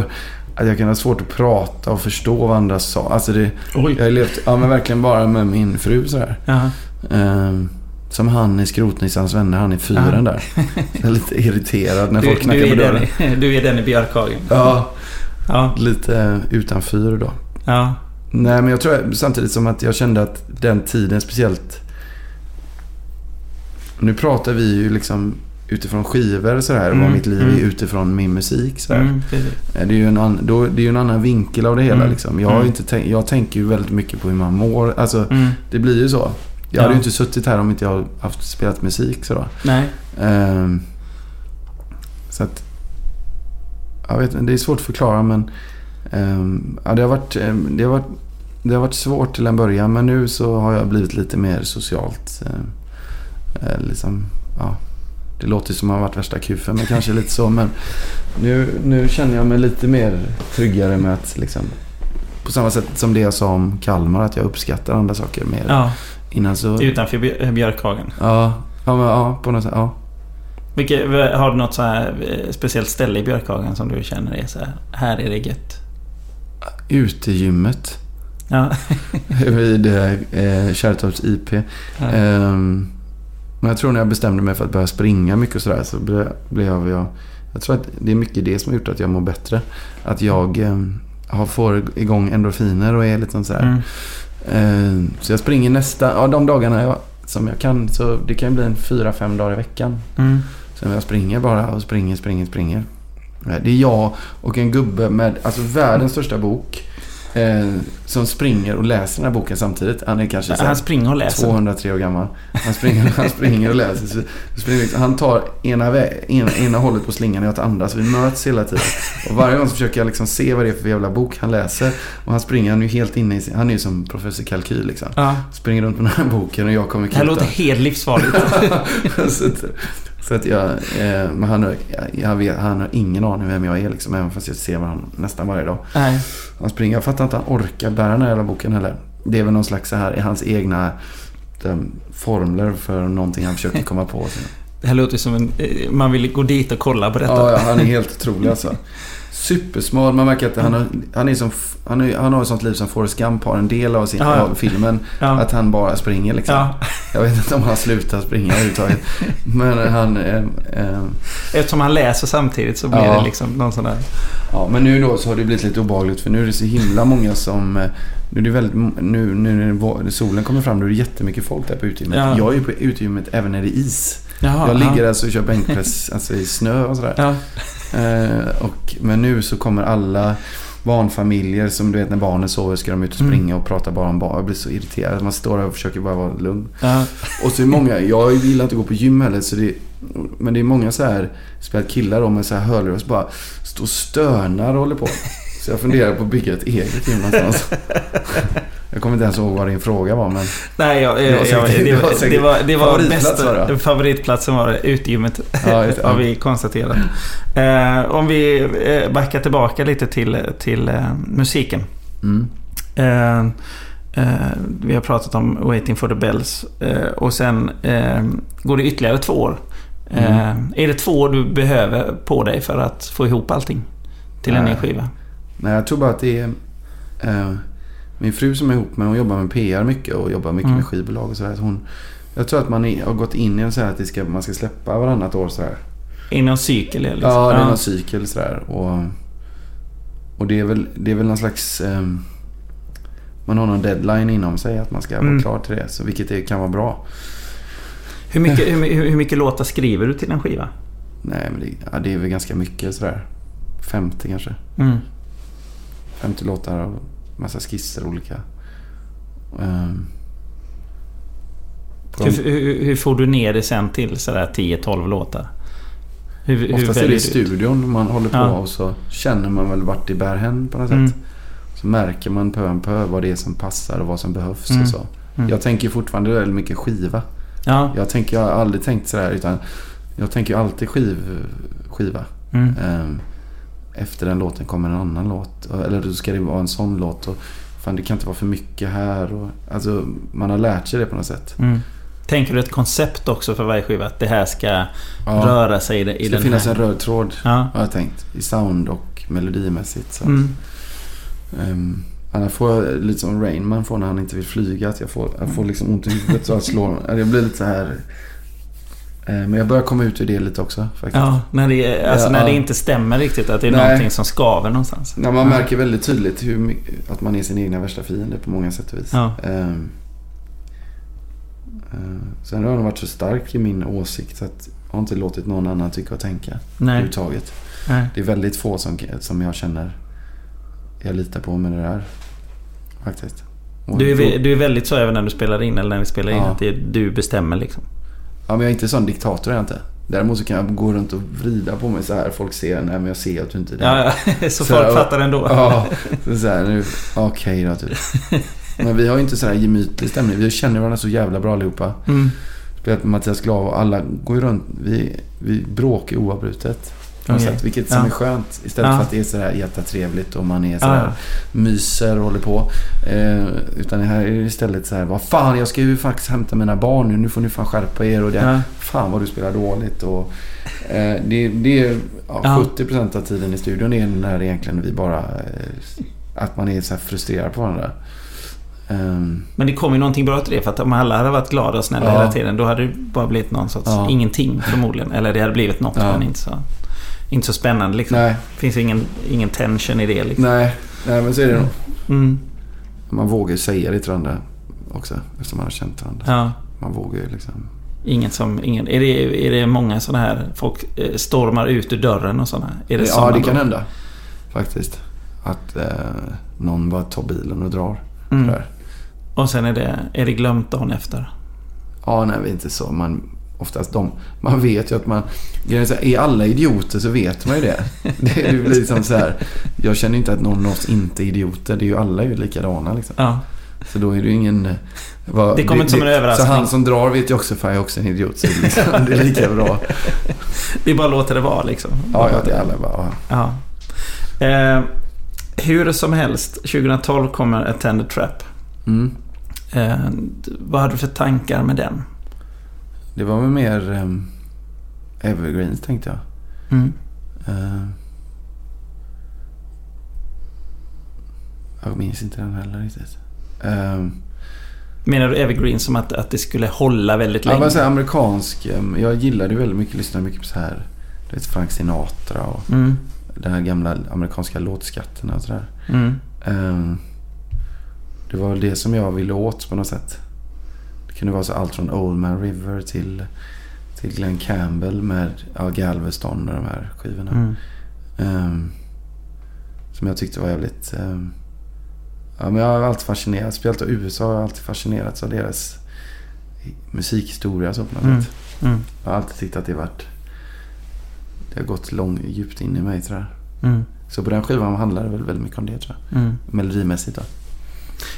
[SPEAKER 2] att jag kan ha svårt att prata och förstå vad andra sa. Alltså det,
[SPEAKER 1] Oj.
[SPEAKER 2] jag har levt ja, men verkligen bara med min fru sådär.
[SPEAKER 1] Jaha.
[SPEAKER 2] Eh, som han i Skrotnissans vänner, han i fyren där. Jag är lite irriterad när
[SPEAKER 1] Du,
[SPEAKER 2] folk knackar på dörren.
[SPEAKER 1] den, du är den i Björkhagen.
[SPEAKER 2] Ja,
[SPEAKER 1] Ja.
[SPEAKER 2] lite utan fyr då.
[SPEAKER 1] Ja.
[SPEAKER 2] Nej, men jag tror samtidigt som att jag kände att den tiden speciellt... Nu pratar vi ju liksom utifrån skivor så här,
[SPEAKER 1] Mm,
[SPEAKER 2] vad mitt liv
[SPEAKER 1] mm.
[SPEAKER 2] är utifrån min musik. Så här.
[SPEAKER 1] Mm, precis.
[SPEAKER 2] Det, är ju en an, då, det är en annan vinkel av det hela.
[SPEAKER 1] Mm,
[SPEAKER 2] Liksom. Jag, har
[SPEAKER 1] mm.
[SPEAKER 2] inte tänk, jag tänker ju väldigt mycket på hur man mår. Alltså,
[SPEAKER 1] Mm.
[SPEAKER 2] det blir ju så. Jag
[SPEAKER 1] Ja.
[SPEAKER 2] hade ju inte suttit här om inte jag haft spelat musik. Så, då.
[SPEAKER 1] Nej.
[SPEAKER 2] Ehm, så att... Jag vet inte, det är svårt att förklara men... ehm, ja, det, har varit, ehm, det, har varit, det har varit svårt till en början men nu så har jag blivit lite mer socialt. ehm, eh, liksom, ja, det låter som att jag har varit värsta kufen men kanske lite så. Men nu, nu känner jag mig lite mer tryggare med att liksom... På samma sätt som det jag sa om Kalmar, att jag uppskattar andra saker mer.
[SPEAKER 1] Ja.
[SPEAKER 2] Innan så...
[SPEAKER 1] Utanför Björ- Björkhagen.
[SPEAKER 2] Ja, ja, men, ja, på något sätt. Ja.
[SPEAKER 1] Vilket, har du något så här eh, speciellt ställe i Björkhagen som du känner är så här, här är det gött?
[SPEAKER 2] Utegymmet.
[SPEAKER 1] Ja.
[SPEAKER 2] vid eh, Kärrtorps IP.
[SPEAKER 1] Ja.
[SPEAKER 2] Ehm, men jag tror när jag bestämde mig för att börja springa mycket och sådär så blev, jag... Jag tror att det är mycket det som har gjort att jag mår bättre. Att jag eh, får igång endorfiner och är lite sådär.
[SPEAKER 1] Mm.
[SPEAKER 2] Ehm, så jag springer nästa... Ja, de dagarna jag, som jag kan. Så det kan ju bli en fyra, fem dagar i veckan.
[SPEAKER 1] Mm.
[SPEAKER 2] Så jag springer bara och springer, springer, springer. Det är jag och en gubbe med alltså världens största bok. Eh, som springer och läser den här boken samtidigt. Han är kanske
[SPEAKER 1] Han springer och läser.
[SPEAKER 2] 203 år gammal. Han springer, han springer och läser. Så, springer, han tar ena, vä- ena, ena hållet på slingan och jag tar andra. Så vi möts hela tiden. Och varje gång så försöker jag liksom se vad det är för jävla bok han läser. Och han springer, han är ju helt inne i sin, Han är ju som professor Kalkyl liksom.
[SPEAKER 1] Ja.
[SPEAKER 2] Springer runt med den här boken och jag kommer
[SPEAKER 1] Det här låter helt livsfarligt.
[SPEAKER 2] så att, jag, eh, men han har, jag vet, han har ingen aning vem jag är liksom, även fast jag ser honom nästan varje dag.
[SPEAKER 1] Nej.
[SPEAKER 2] Han springer, jag fattar inte att han orkar bära den här jävla boken heller. Det är väl någon slags så här, i hans egna de, formler för någonting han försöker komma på.
[SPEAKER 1] Det här låter som en... eh, Man vill gå dit och kolla på detta.
[SPEAKER 2] Ja, ja, han är helt otrolig alltså. Supersmal. Man märker att han har, han är som, han, är, han har ett sånt liv som Forrest Gump har en del av, sin,
[SPEAKER 1] Ja, ja.
[SPEAKER 2] av filmen.
[SPEAKER 1] Ja.
[SPEAKER 2] Att han bara springer liksom.
[SPEAKER 1] Ja.
[SPEAKER 2] Jag vet inte om han slutar springa överhuvudtaget. Men han... Eh, eh,
[SPEAKER 1] Eftersom han läser samtidigt så blir det liksom någon sån där...
[SPEAKER 2] Ja, men nu då så har det blivit lite obehagligt för nu är det så himla många som... eh, Nu är det väldigt... Nu, nu när solen kommer fram, då är det jättemycket folk där på utegymmet.
[SPEAKER 1] Ja.
[SPEAKER 2] Jag är ju på utegymmet även när det är is.
[SPEAKER 1] Jaha,
[SPEAKER 2] jag ligger
[SPEAKER 1] ja.
[SPEAKER 2] alltså och kör bänkpress alltså i snö och sådär.
[SPEAKER 1] Ja.
[SPEAKER 2] Eh, och, men nu så kommer alla barnfamiljer som du vet när barnen sover ska de ut och
[SPEAKER 1] Mm.
[SPEAKER 2] springa och prata bara om barn. Jag blir så irriterad. Man står där och försöker bara vara lugn.
[SPEAKER 1] Ja.
[SPEAKER 2] Och så är många, jag gillar inte att gå på gym heller så det, Men det är många så här, speciellt killar då med så här hörlurar som bara står och stönar och håller på. Så jag funderar på att bygga ett eget gym någonstans. Jag kommer inte ens ihåg vad din fråga var men...
[SPEAKER 1] Nej, jag,
[SPEAKER 2] Det var
[SPEAKER 1] jag, jag, det,
[SPEAKER 2] var
[SPEAKER 1] var, det var, det var
[SPEAKER 2] favoritplats var
[SPEAKER 1] bästa...
[SPEAKER 2] det.
[SPEAKER 1] Favoritplatsen var utegymmet.
[SPEAKER 2] Ja, just
[SPEAKER 1] har vi konstaterat. Eh, om vi eh, backar tillbaka lite till, till eh, musiken.
[SPEAKER 2] Mm.
[SPEAKER 1] Eh, eh, vi har pratat om Waiting for the Bells. Eh, och sen eh, går det ytterligare två år. Eh,
[SPEAKER 2] Mm.
[SPEAKER 1] Är det två år du behöver på dig för att få ihop allting? Till en ny
[SPEAKER 2] Nej.
[SPEAKER 1] skiva?
[SPEAKER 2] Nej, jag tror bara att det är... Eh, min fru som är ihop med hon jobbar med PR mycket och jobbar mycket
[SPEAKER 1] Mm.
[SPEAKER 2] med skivbolag och sådär. Så hon, jag tror att man är, har gått in i en så här att ska, man ska släppa varannat år sådär.
[SPEAKER 1] Inom cykel? är det Liksom.
[SPEAKER 2] Ja, det är någon cykel sådär. Och, och det, är väl, det är väl någon slags... ehm, man har någon deadline inom sig att man ska
[SPEAKER 1] Mm.
[SPEAKER 2] vara klar till det. Så vilket det kan vara bra.
[SPEAKER 1] Hur, mycket, hur, hur mycket låtar skriver du till en skiva?
[SPEAKER 2] Nej, men det, ja, det är väl ganska mycket sådär. 50 kanske.
[SPEAKER 1] Mm.
[SPEAKER 2] 50 låtar och massa skisser olika. På
[SPEAKER 1] Hur, hur, hur får du ner det sen till sådär 10-12 låtar? Hur, hur
[SPEAKER 2] oftast är det i studion man håller på
[SPEAKER 1] Ja.
[SPEAKER 2] och så känner man väl vart det bär hän på något sätt.
[SPEAKER 1] Mm.
[SPEAKER 2] Så märker man pö om pö vad det är som passar och vad som behövs
[SPEAKER 1] Mm.
[SPEAKER 2] och så.
[SPEAKER 1] Mm.
[SPEAKER 2] Jag tänker fortfarande väldigt mycket skiva.
[SPEAKER 1] Ja.
[SPEAKER 2] Jag tänker, jag har aldrig tänkt sådär utan jag tänker alltid skiv, skiva.
[SPEAKER 1] Mm.
[SPEAKER 2] Efter den låten kommer en annan låt. Eller då ska det vara en sån låt. Och, fan det kan inte vara för mycket här. Och, alltså man har lärt sig det på något sätt.
[SPEAKER 1] Mm. Tänker du ett koncept också för varje skiva? Att det här ska
[SPEAKER 2] Ja.
[SPEAKER 1] röra sig i, det- i
[SPEAKER 2] Det ska
[SPEAKER 1] den
[SPEAKER 2] finnas
[SPEAKER 1] här...
[SPEAKER 2] en röd tråd
[SPEAKER 1] Ja.
[SPEAKER 2] har jag tänkt. I sound och melodimässigt. Så.
[SPEAKER 1] Mm.
[SPEAKER 2] Um, annars får jag lite som Rain man får när han inte vill flyga. Att jag får, jag får liksom ont i huvudet så jag slår. eller Jag blir lite så här. Eh, Men jag börjar komma ut ur det lite också faktiskt.
[SPEAKER 1] Ja, när det, alltså
[SPEAKER 2] Ja,
[SPEAKER 1] när
[SPEAKER 2] ja.
[SPEAKER 1] det inte stämmer riktigt. Att det är
[SPEAKER 2] Nej.
[SPEAKER 1] någonting som skaver någonstans.
[SPEAKER 2] När man
[SPEAKER 1] Ja.
[SPEAKER 2] märker väldigt tydligt hur, att man är sin egna värsta fiende på många sätt och vis.
[SPEAKER 1] Ja.
[SPEAKER 2] Ehm, eh, sen har jag varit så stark i min åsikt att jag har inte låtit någon annan tycka och tänka
[SPEAKER 1] Nej.
[SPEAKER 2] överhuvudtaget.
[SPEAKER 1] Nej.
[SPEAKER 2] Det är väldigt få som, som jag känner jag litar på med det där. Faktiskt. Och
[SPEAKER 1] Du är, du är väldigt så även när du spelar in eller när vi spelar in.
[SPEAKER 2] Ja.
[SPEAKER 1] Att det är, du bestämmer liksom.
[SPEAKER 2] Ja, men jag är inte sån diktator är jag inte. Däremot så kan jag gå runt och vrida på mig så här. Folk ser, nej men jag ser att du inte är där.
[SPEAKER 1] Ja. Så,
[SPEAKER 2] Så
[SPEAKER 1] folk
[SPEAKER 2] jag-
[SPEAKER 1] fattar ändå.
[SPEAKER 2] Ja, så så här, nu, okej då typ. Men vi har ju inte sådär gemytlig stämning. Vi känner varandra så jävla bra allihopa.
[SPEAKER 1] Mm.
[SPEAKER 2] Spelat med Mattias Glav och alla går ju runt. Vi, vi bråkar oavbrutet. På något
[SPEAKER 1] Okej.
[SPEAKER 2] sätt, vilket som
[SPEAKER 1] Ja.
[SPEAKER 2] är skönt. Istället
[SPEAKER 1] Ja.
[SPEAKER 2] för att det är sådär jättetrevligt och man är sådär
[SPEAKER 1] ja.
[SPEAKER 2] myser och håller på. Eh, utan här är det istället så här, vad fan jag ska ju faktiskt hämta mina barn nu. Nu får ni fan skärpa er. Och det,
[SPEAKER 1] Ja.
[SPEAKER 2] Fan vad du spelar dåligt. Och, eh, det, det är ja,
[SPEAKER 1] Ja.
[SPEAKER 2] 70% av tiden i studion är när egentligen vi bara... Eh, att man är så frustrerad på varandra. Ehm,
[SPEAKER 1] Men det kommer ju någonting bra till det. För att om alla hade varit glada och snälla
[SPEAKER 2] Ja.
[SPEAKER 1] hela tiden. Då hade det bara blivit någon sorts
[SPEAKER 2] Ja.
[SPEAKER 1] ingenting förmodligen. Eller det hade blivit något
[SPEAKER 2] Ja.
[SPEAKER 1] men inte så, inte så spännande liksom.
[SPEAKER 2] nej,
[SPEAKER 1] finns ingen, ingen tension i det liksom.
[SPEAKER 2] nej, nej, men så är det nog.
[SPEAKER 1] Mm.
[SPEAKER 2] Man vågar ju säga det till varandra också. Eftersom man har känt varandra.
[SPEAKER 1] Ja.
[SPEAKER 2] Man vågar ju liksom...
[SPEAKER 1] Ingen som... Ingen, är, det, är det många sådana här... Folk eh, stormar ut ur dörren och sådana? Är det
[SPEAKER 2] ja, det
[SPEAKER 1] då?
[SPEAKER 2] kan hända. Faktiskt. Att eh, någon bara tar bilen och drar.
[SPEAKER 1] Mm. Och sen är det, är det glömt dagen efter.
[SPEAKER 2] Ja, nej, inte så. Man, oftast de, man vet ju att man... är Är alla idioter så vet man ju det. Det blir liksom så här. Jag känner inte att någon av oss inte är idioter. Det är ju alla är ju likadana liksom.
[SPEAKER 1] Ja.
[SPEAKER 2] Så då är det ju ingen... Vad,
[SPEAKER 1] Det kommer inte som en överraskning.
[SPEAKER 2] Så han som drar vet ju också för jag är också en idiot. Så liksom, det är lika bra.
[SPEAKER 1] Vi bara låter det vara liksom.
[SPEAKER 2] Ja, ja, det är alla bara... Ja.
[SPEAKER 1] Eh, hur som helst, 2012 kommer Attended Trap.
[SPEAKER 2] Mm.
[SPEAKER 1] Eh, vad hade du för tankar med den?
[SPEAKER 2] Det var väl mer um, evergreens tänkte jag.
[SPEAKER 1] Mm.
[SPEAKER 2] Eh, jag minns inte den heller riktigt. Um,
[SPEAKER 1] Menar du Evergreen som att, att det skulle hålla väldigt
[SPEAKER 2] Ja,
[SPEAKER 1] länge?
[SPEAKER 2] men så amerikansk. em, Jag gillade väldigt mycket, lyssnade mycket på så här. Du vet Frank Sinatra och
[SPEAKER 1] Mm.
[SPEAKER 2] den här gamla amerikanska låtskatterna och sådär.
[SPEAKER 1] Mm.
[SPEAKER 2] Um, det var väl det som jag ville åt på något sätt. Kunde vara så allt från Old Man River till, till Glenn Campbell med ja, Galveston och de här skivorna.
[SPEAKER 1] Mm.
[SPEAKER 2] Ehm, som jag tyckte var jävligt... ehm, ja, men jag har alltid fascinerats. Speciellt av USA har jag alltid fascinerats av deras musikhistoria så på något
[SPEAKER 1] Mm.
[SPEAKER 2] sätt.
[SPEAKER 1] Mm.
[SPEAKER 2] Jag har alltid tyckt att det varit... Det har gått lång, djupt in i mig tror jag.
[SPEAKER 1] Mm.
[SPEAKER 2] Så på den skivan handlar det väl väldigt mycket om det tror jag.
[SPEAKER 1] Mm.
[SPEAKER 2] Melodimässigt då.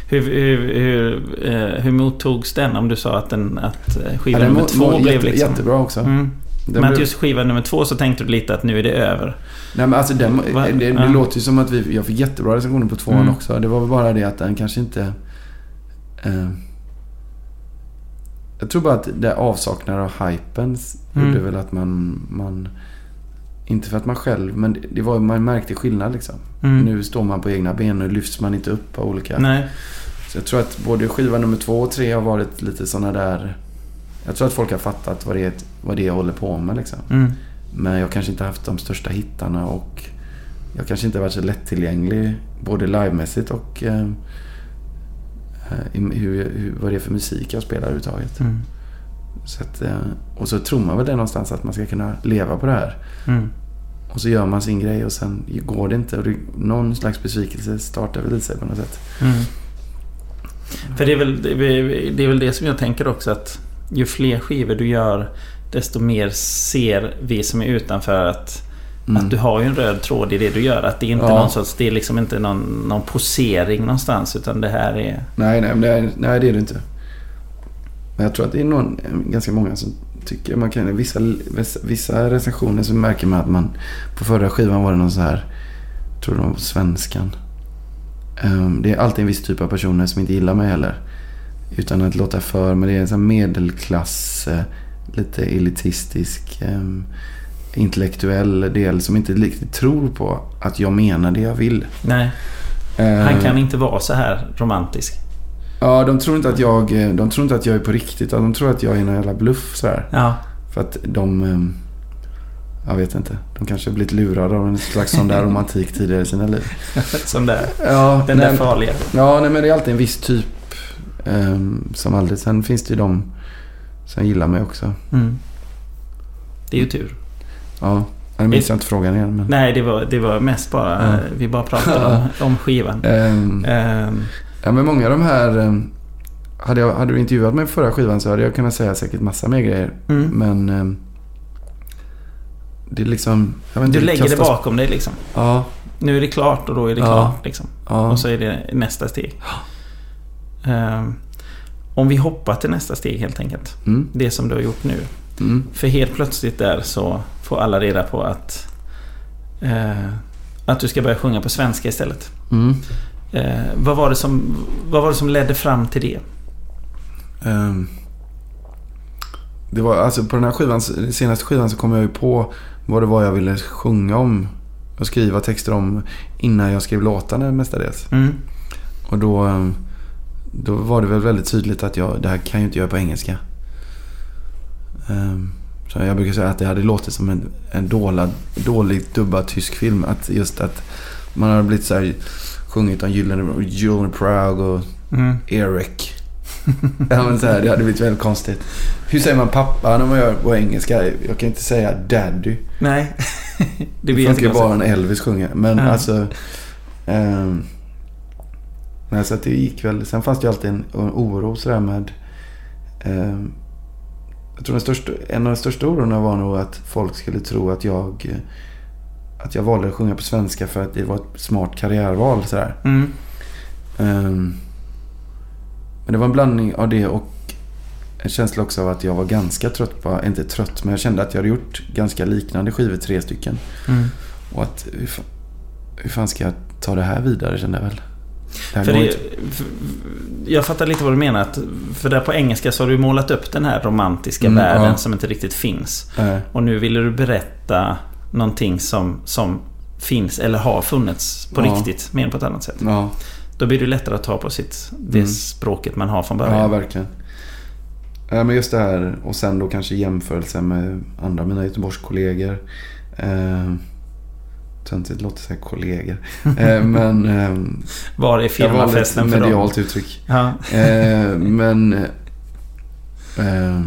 [SPEAKER 1] Hur, hur, hur, eh, hur mottogs den? Om du sa att, den, att eh, skiva
[SPEAKER 2] Ja,
[SPEAKER 1] nummer två blev
[SPEAKER 2] jätte,
[SPEAKER 1] liksom...
[SPEAKER 2] Jättebra också.
[SPEAKER 1] Mm.
[SPEAKER 2] Den
[SPEAKER 1] Men att just skiva nummer två så tänkte du lite att nu är det över.
[SPEAKER 2] Nej men alltså den,
[SPEAKER 1] Va?
[SPEAKER 2] det, det
[SPEAKER 1] Ja.
[SPEAKER 2] låter ju som att vi, jag fick jättebra recensioner på tvåan
[SPEAKER 1] Mm.
[SPEAKER 2] också. Det var väl bara det att den kanske inte... Eh, jag tror bara att det avsaknaden av hypen
[SPEAKER 1] Mm.
[SPEAKER 2] gjorde väl att man, man... Inte för att man själv, men det, var, man märkte skillnad liksom.
[SPEAKER 1] Mm.
[SPEAKER 2] Nu står man på egna ben och lyfts man inte upp av olika...
[SPEAKER 1] Nej.
[SPEAKER 2] Så jag tror att både skiva nummer två och tre har varit lite sådana där... Jag tror att folk har fattat vad det är, vad det är jag håller på med liksom.
[SPEAKER 1] Mm.
[SPEAKER 2] Men jag kanske inte haft de största hittarna och jag kanske inte varit så lättillgänglig både livemässigt och eh, eh, hur, hur, vad det är för musik jag spelar överhuvudtaget.
[SPEAKER 1] Mm.
[SPEAKER 2] Så att, eh, och så tror man väl det någonstans att man ska kunna leva på det här.
[SPEAKER 1] Mm.
[SPEAKER 2] Och så gör man sin grej och sen går det inte. Och det, någon slags besvikelse startar väl i sig på något sätt.
[SPEAKER 1] Mm. För det är, väl, det, är, väl det som jag tänker också att ju fler skivor du gör desto mer ser vi som är utanför att,
[SPEAKER 2] Mm.
[SPEAKER 1] att du har ju en röd tråd i det du gör. Att det är inte
[SPEAKER 2] Ja.
[SPEAKER 1] någon sorts, det är liksom inte någon, någon posering någonstans utan det här är...
[SPEAKER 2] Nej, nej, är, nej, det är det inte. Men jag tror att det är någon, ganska många som tycker man kan... Vissa, vissa, recensioner så märker man att man... På förra skivan var det någon så här... Jag tror det var svenskan. Ehm, det är alltid en viss typ av personer som inte gillar mig heller. Utan att låta för. Men det är en sån medelklass, eh, lite elitistisk, ehm, intellektuell del som inte riktigt tror på att jag menar det jag vill.
[SPEAKER 1] Nej, han
[SPEAKER 2] Ehm,
[SPEAKER 1] kan inte vara så här romantisk.
[SPEAKER 2] Ja, de tror inte att jag, de tror inte att jag är på riktigt. De tror att jag är någon jävla bluff sådär.
[SPEAKER 1] Ja,
[SPEAKER 2] För att de... ehm, Jag vet inte. De kanske har blivit lurade av en slags sån där romantik tidigare i sina liv.
[SPEAKER 1] som där.
[SPEAKER 2] Ja,
[SPEAKER 1] Den där
[SPEAKER 2] men-
[SPEAKER 1] farliga.
[SPEAKER 2] Ja, nej, men det är alltid en viss typ ehm, som aldrig... Sen finns det ju de som gillar mig också.
[SPEAKER 1] Mm. Det är ju tur.
[SPEAKER 2] Ja, jag minns jag inte frågan igen. Men,
[SPEAKER 1] Nej, det var, det var mest bara...
[SPEAKER 2] Ja.
[SPEAKER 1] Vi bara pratade om, om skivan.
[SPEAKER 2] Ehm,
[SPEAKER 1] Ehm,
[SPEAKER 2] ja, men många av de här... ehm, hade, jag, hade du intervjuat mig på förra skivan så hade jag kunnat säga säkert massa mer grejer.
[SPEAKER 1] mm.
[SPEAKER 2] Men... ehm, det är liksom... Inte,
[SPEAKER 1] Du lägger det bakom dig liksom.
[SPEAKER 2] Ja,
[SPEAKER 1] Nu är det klart och då är det
[SPEAKER 2] Ja.
[SPEAKER 1] klart. Liksom.
[SPEAKER 2] ja.
[SPEAKER 1] Och så är det nästa steg. Ehm, om vi hoppar till nästa steg helt enkelt.
[SPEAKER 2] Mm,
[SPEAKER 1] Det som du har gjort nu.
[SPEAKER 2] mm,
[SPEAKER 1] För helt plötsligt där så får alla reda på att... eh, att du ska börja sjunga på svenska istället.
[SPEAKER 2] mm.
[SPEAKER 1] Eh, vad, var det som, vad var det som ledde fram till det?
[SPEAKER 2] Ehm, det var alltså på den här skivan, senaste skivan så kom jag ju på vad det var jag ville sjunga om. Och skriva texter om innan jag skrev låtarna mestadels.
[SPEAKER 1] Mm.
[SPEAKER 2] Och då, ehm, då var det väl väldigt tydligt att jag, det här kan jag ju inte göra på engelska. Ehm, så jag brukar säga att det hade låtit som en, en dålig, dåligt dubbad tysk film. Att just att man hade blivit så här, sjungit om Gyllene, Gyllene Prague och
[SPEAKER 1] Mm.
[SPEAKER 2] Eric. ja, men så här, det hade blivit väldigt konstigt. Hur säger man pappa när man gör på engelska? Jag kan inte säga daddy.
[SPEAKER 1] Nej. det
[SPEAKER 2] Det
[SPEAKER 1] blir
[SPEAKER 2] funkar ju bara när Elvis sjunger. Men
[SPEAKER 1] Ja.
[SPEAKER 2] alltså... ehm, nej, så att det gick väl. Sen fanns det ju alltid en, en oro sådär med... ehm, jag tror den största, en av de största ororna var nog att folk skulle tro att jag... Att jag valde att sjunga på svenska för att det var ett smart karriärval sådär.
[SPEAKER 1] Mm.
[SPEAKER 2] Ehm, men det var en blandning av det och en känsla också av att jag var ganska trött på, inte trött, men jag kände att jag hade gjort ganska liknande skivor, tre stycken.
[SPEAKER 1] Mm.
[SPEAKER 2] Och att hur, fa- hur fan ska jag ta det här vidare kände jag väl. Det
[SPEAKER 1] För det, för, jag fattar lite vad du menar. Att, för där på engelska så har du målat upp den här romantiska
[SPEAKER 2] Mm,
[SPEAKER 1] världen
[SPEAKER 2] ja.
[SPEAKER 1] som inte riktigt finns.
[SPEAKER 2] Nej.
[SPEAKER 1] Och nu ville du berätta någonting som, som finns eller har funnits på
[SPEAKER 2] Ja.
[SPEAKER 1] riktigt, mer på ett annat sätt.
[SPEAKER 2] Ja,
[SPEAKER 1] Då blir det lättare att ta på sitt, det
[SPEAKER 2] Mm.
[SPEAKER 1] språket man har från
[SPEAKER 2] ja,
[SPEAKER 1] början.
[SPEAKER 2] verkligen. Ja, men just det här och sen då kanske jämförelse med andra mina Göteborgskollegor. Eh, Töntigt låter säga kollegor. Eh, men eh,
[SPEAKER 1] Var är firmafesten för dem?
[SPEAKER 2] medialt uttryck.
[SPEAKER 1] Ja.
[SPEAKER 2] Eh, men eh,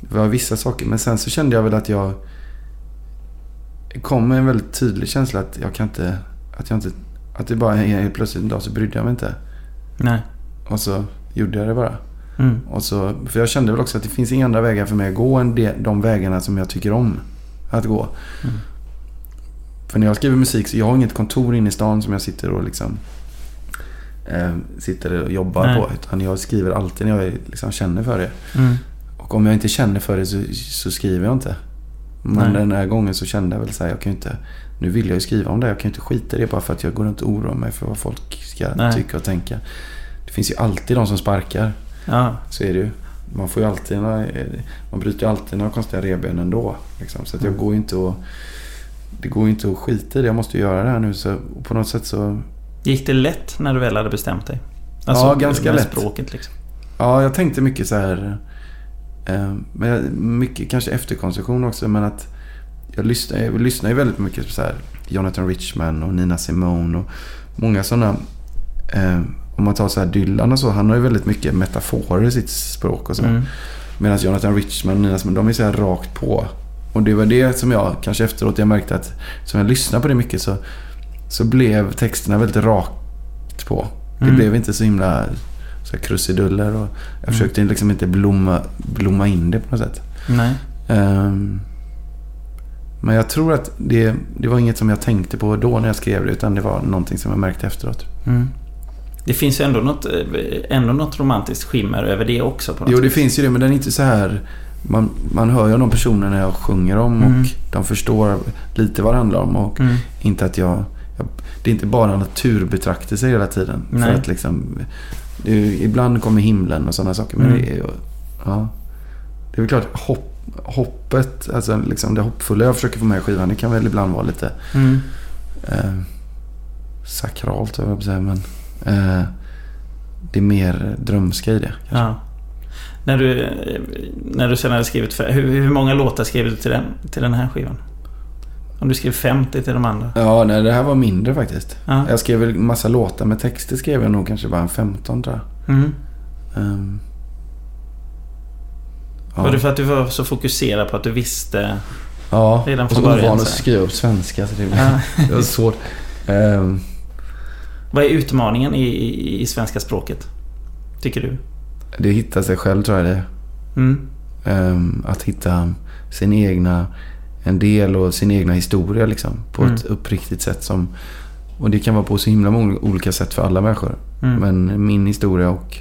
[SPEAKER 2] det var vissa saker. Men sen så kände jag väl att jag kom en väldigt tydlig känsla att jag kan inte... Att jag inte... Att det bara helt plötsligt en dag så brydde jag mig inte.
[SPEAKER 1] Nej.
[SPEAKER 2] Och så gjorde jag det bara.
[SPEAKER 1] Mm.
[SPEAKER 2] Och så, för jag kände väl också att det finns inga andra vägar för mig att gå än de, de vägarna som jag tycker om att gå.
[SPEAKER 1] Mm.
[SPEAKER 2] För när jag skriver musik så jag har inget kontor inne i stan som jag sitter och liksom eh, sitter och jobbar
[SPEAKER 1] Nej.
[SPEAKER 2] på. Utan jag skriver alltid när jag liksom känner för det.
[SPEAKER 1] Mm.
[SPEAKER 2] Och om jag inte känner för det så, så skriver jag inte. Men
[SPEAKER 1] Nej.
[SPEAKER 2] den här gången så kände jag väl så här, jag kan ju inte... Nu vill jag ju skriva om det. Jag kan ju inte skita i det bara för att jag går runt och oroar mig för vad folk ska
[SPEAKER 1] Nej.
[SPEAKER 2] tycka och tänka. Det finns ju alltid de som sparkar.
[SPEAKER 1] Ja.
[SPEAKER 2] Så är det ju. Man får ju alltid några, Man bryter ju alltid några konstiga revben ändå. Liksom. Så att jag
[SPEAKER 1] Mm.
[SPEAKER 2] går ju inte att... Det går ju inte att skita i det. Jag måste göra det här nu. Så och på något sätt så...
[SPEAKER 1] Gick det lätt när du väl hade bestämt dig?
[SPEAKER 2] Ja, ganska lätt.
[SPEAKER 1] språket liksom.
[SPEAKER 2] Ja, jag tänkte mycket så här... Eh, men mycket kanske efterkonstruktion också. Men att jag lyssnar, jag lyssnar ju väldigt mycket på så här Jonathan Richman och Nina Simone och många sådana. Eh, om man tar så här Dylan och så. Han har ju väldigt mycket metaforer i sitt språk och så.
[SPEAKER 1] Mm.
[SPEAKER 2] Medan Jonathan Richman och Nina Simone, de är så här rakt på. Och det var det som jag kanske efteråt jag märkte att som jag lyssnade på det mycket så, så blev texterna väldigt rakt på. Det
[SPEAKER 1] Mm.
[SPEAKER 2] blev inte så himla så krusiduller och jag försökte liksom inte blomma, blomma in det på något sätt.
[SPEAKER 1] Nej.
[SPEAKER 2] Ehm, men jag tror att det, det var inget som jag tänkte på då när jag skrev det utan det var någonting som jag märkte efteråt.
[SPEAKER 1] Mm. Det finns ju ändå något, eh, ändå något romantiskt skimmer över det också. På något
[SPEAKER 2] Jo, det
[SPEAKER 1] vis.
[SPEAKER 2] finns ju det, men den är inte så här... Man, man hör ju de personerna jag sjunger om
[SPEAKER 1] Mm.
[SPEAKER 2] och de förstår lite vad det handlar om. Och
[SPEAKER 1] Mm.
[SPEAKER 2] inte att jag, jag... Det är inte bara naturbetraktelser hela tiden.
[SPEAKER 1] Nej.
[SPEAKER 2] För att liksom... Ju- ibland kommer himlen och sådana saker. Men
[SPEAKER 1] Mm.
[SPEAKER 2] det är. Ja. Det är väl klart, hopp, hoppet, alltså liksom det hoppfulla jag försöker få med i skivan, det kan väl ibland vara lite
[SPEAKER 1] Mm.
[SPEAKER 2] eh, sakralt, jag säga. Men eh, det är mer drömska i det.
[SPEAKER 1] Ja. När du, när du sen hade skrivit... För, hur, hur många låtar skrev du till den, till den här skivan? Om du skrev 50 till de andra?
[SPEAKER 2] Ja, nej, det här var mindre faktiskt.
[SPEAKER 1] Ja.
[SPEAKER 2] Jag skrev väl massa låtar med texter skrev jag nog kanske bara en 15 tror jag.
[SPEAKER 1] Mm.
[SPEAKER 2] Ehm, ja.
[SPEAKER 1] Var det för att du var så fokuserad på att du visste...
[SPEAKER 2] Ja,
[SPEAKER 1] redan
[SPEAKER 2] och
[SPEAKER 1] från början,
[SPEAKER 2] ovan att
[SPEAKER 1] så här?
[SPEAKER 2] skriva upp svenska. Så det,
[SPEAKER 1] Ja.
[SPEAKER 2] det var svårt. Ehm,
[SPEAKER 1] Vad är utmaningen i, i, i svenska språket? Tycker du?
[SPEAKER 2] det hittar sig själv tror jag det.
[SPEAKER 1] Mm.
[SPEAKER 2] Ehm, att hitta sin egna, en del och sin egna historia liksom. På
[SPEAKER 1] Mm.
[SPEAKER 2] ett uppriktigt sätt som... Och det kan vara på så himla många olika sätt för alla människor.
[SPEAKER 1] Mm.
[SPEAKER 2] Men min historia och,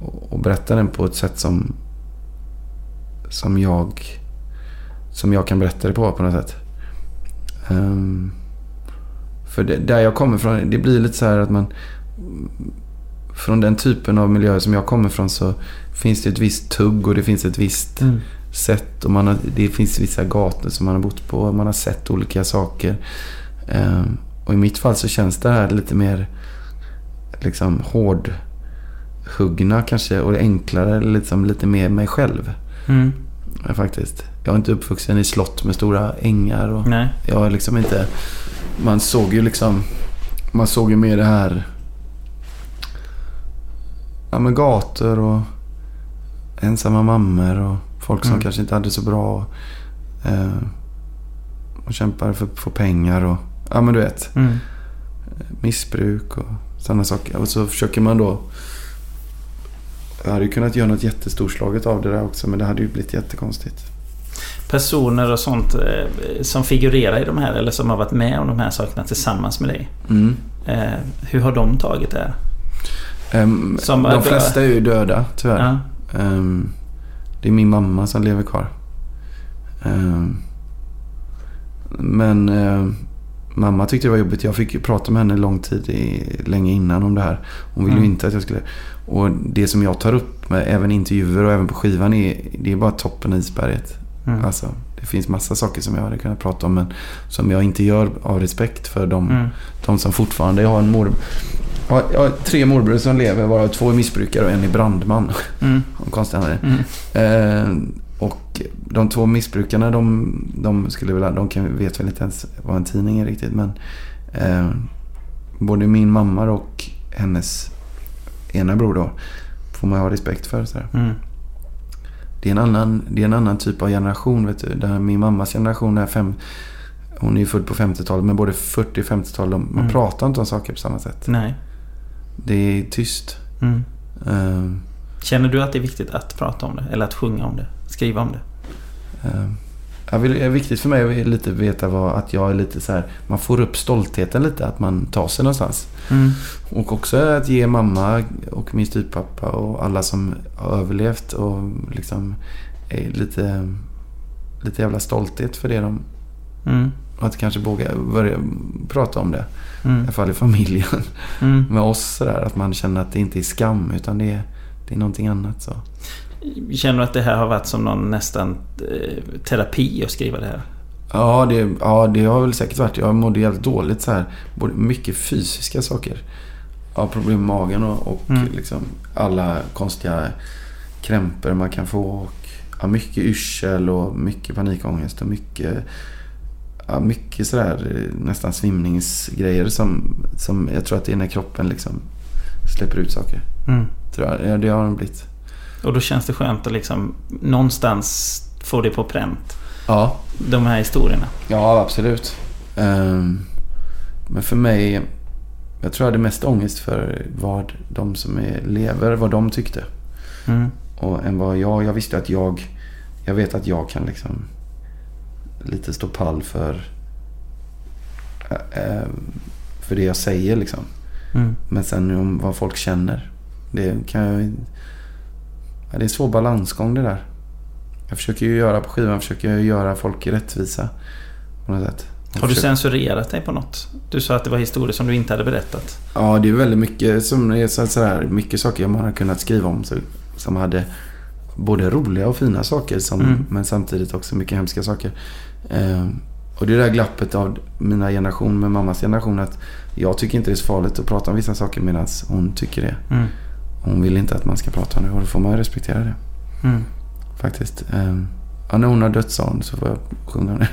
[SPEAKER 2] och, och berätta den på ett sätt som... Som jag... Som jag kan berätta det på på något sätt. Ehm, för det, där jag kommer från, det blir lite så här att man... Från den typen av miljöer som jag kommer från så finns det ett visst tugg och det finns ett visst
[SPEAKER 1] Mm.
[SPEAKER 2] Sätt. Och man har, det finns vissa gator som man har bott på. Man har sett olika saker. Ehm, och i mitt fall så känns det här lite mer liksom hårdhuggna kanske. Och enklare, liksom lite mer mig själv.
[SPEAKER 1] Mm.
[SPEAKER 2] Ja, faktiskt. Jag är inte uppvuxen i slott med stora ängar. Och
[SPEAKER 1] Nej.
[SPEAKER 2] jag är liksom inte... Man såg ju liksom... Man såg ju mer det här... Ja men gator och ensamma mammor och folk som
[SPEAKER 1] Mm.
[SPEAKER 2] kanske inte hade så bra. Eh, och kämpade för att få pengar och... Ja men du vet.
[SPEAKER 1] Mm.
[SPEAKER 2] Missbruk och sådana saker. Och så försöker man då... Jag hade ju kunnat göra något jättestorslaget av det där också men det hade ju blivit jättekonstigt.
[SPEAKER 1] Personer och sånt eh, som figurerar i de här eller som har varit med om de här sakerna tillsammans med dig.
[SPEAKER 2] Mm.
[SPEAKER 1] Eh, hur har de tagit det?
[SPEAKER 2] Ehm,
[SPEAKER 1] Som-
[SPEAKER 2] de flesta är ju döda tyvärr.
[SPEAKER 1] Ja.
[SPEAKER 2] Ehm, det är min mamma som lever kvar. Ehm, men ehm, mamma tyckte det var jobbigt. Jag fick ju prata med henne lång tid, i, länge innan om det här. Hon ville ju
[SPEAKER 1] Mm.
[SPEAKER 2] inte att jag skulle... Och det som jag tar upp med även intervjuer och även på skivan är, det är bara toppen av isberget.
[SPEAKER 1] Mm.
[SPEAKER 2] Alltså, det finns massa saker som jag hade kunnat prata om men som jag inte gör av respekt för de,
[SPEAKER 1] Mm.
[SPEAKER 2] de som fortfarande... Jag har en mor... Jag har, jag har tre morbröder som lever varav två är missbrukare och en är brandman.
[SPEAKER 1] Mm.
[SPEAKER 2] Konstigt.
[SPEAKER 1] Mm.
[SPEAKER 2] Eh, och de två missbrukarna, de, de skulle väl, de kan, vet väl inte ens vad en tidning är riktigt. Men eh, både min mamma och hennes ena bror då får man ha respekt för. Så
[SPEAKER 1] Mm.
[SPEAKER 2] det, är en annan, det är en annan typ av generation. Vet du. Där min mammas generation är fem... Hon är ju född på 50-talet, men både 40 och 50-tal, de- man
[SPEAKER 1] Mm.
[SPEAKER 2] pratar inte om saker på samma sätt.
[SPEAKER 1] Nej.
[SPEAKER 2] Det är tyst.
[SPEAKER 1] Mm.
[SPEAKER 2] Eh,
[SPEAKER 1] Känner du att det är viktigt att prata om det? Eller att sjunga om det? Skriva om det?
[SPEAKER 2] Eh, Jag vill, det är viktigt för mig att lite veta vad, att jag är lite så här, man får upp stoltheten lite, att man tar sig någonstans.
[SPEAKER 1] Mm.
[SPEAKER 2] Och också att ge mamma och min styvpappa och alla som har överlevt och liksom lite, lite jävla stolthet för det de...
[SPEAKER 1] Mm.
[SPEAKER 2] Och att kanske våga börja prata om det. I
[SPEAKER 1] Mm.
[SPEAKER 2] alla fall i familjen.
[SPEAKER 1] Mm.
[SPEAKER 2] Med oss sådär, att man känner att det inte är skam utan det är, det är någonting annat. Så.
[SPEAKER 1] Känner du att det här har varit som någon nästan eh, terapi att skriva det här?
[SPEAKER 2] Ja det, ja, det har väl säkert varit. Jag mådde jävligt dåligt så här. Både mycket fysiska saker. Ja, problem med magen och, och
[SPEAKER 1] Mm.
[SPEAKER 2] liksom alla konstiga krämpor man kan få. Och, ja, mycket yrsel och mycket panikångest och mycket, ja, mycket sådär eh, nästan svimningsgrejer som, som jag tror att det är när kroppen liksom släpper ut saker.
[SPEAKER 1] Mm.
[SPEAKER 2] Tror jag. Ja, det har den blivit.
[SPEAKER 1] Och då känns det skönt att liksom någonstans få det på pränt.
[SPEAKER 2] Ja,
[SPEAKER 1] De här historierna.
[SPEAKER 2] Ja, absolut. Ehm, men för mig, jag tror jag hade mest ångest för vad de som är, lever, vad de tyckte.
[SPEAKER 1] Mm.
[SPEAKER 2] Och än vad jag, jag visste att jag, jag vet att jag kan liksom lite stå pall för, eh, eh, för det jag säger liksom.
[SPEAKER 1] Mm.
[SPEAKER 2] Men sen om vad folk känner. Det kan jag... Ja, det är en svår balansgång det där. Jag försöker ju göra på skivan, jag försöker ju göra folk rättvisa. På något sätt. Jag
[SPEAKER 1] Har du
[SPEAKER 2] försöker-
[SPEAKER 1] censurerat dig på något? Du sa att det var historier som du inte hade berättat.
[SPEAKER 2] Ja, det är väldigt mycket som är så sådär, mycket saker man har kunnat skriva om. Som hade både roliga och fina saker. Som,
[SPEAKER 1] Mm.
[SPEAKER 2] Men samtidigt också mycket hemska saker. Eh, och det är det där glappet av mina generation med mammas generation. Att jag tycker inte det är så farligt att prata om vissa saker medan hon tycker det.
[SPEAKER 1] Mm.
[SPEAKER 2] Hon vill inte att man ska prata om det och då får man respektera det.
[SPEAKER 1] Mm.
[SPEAKER 2] Faktiskt. Eh, ja, när hon har dött sa hon så får jag sjunga om det.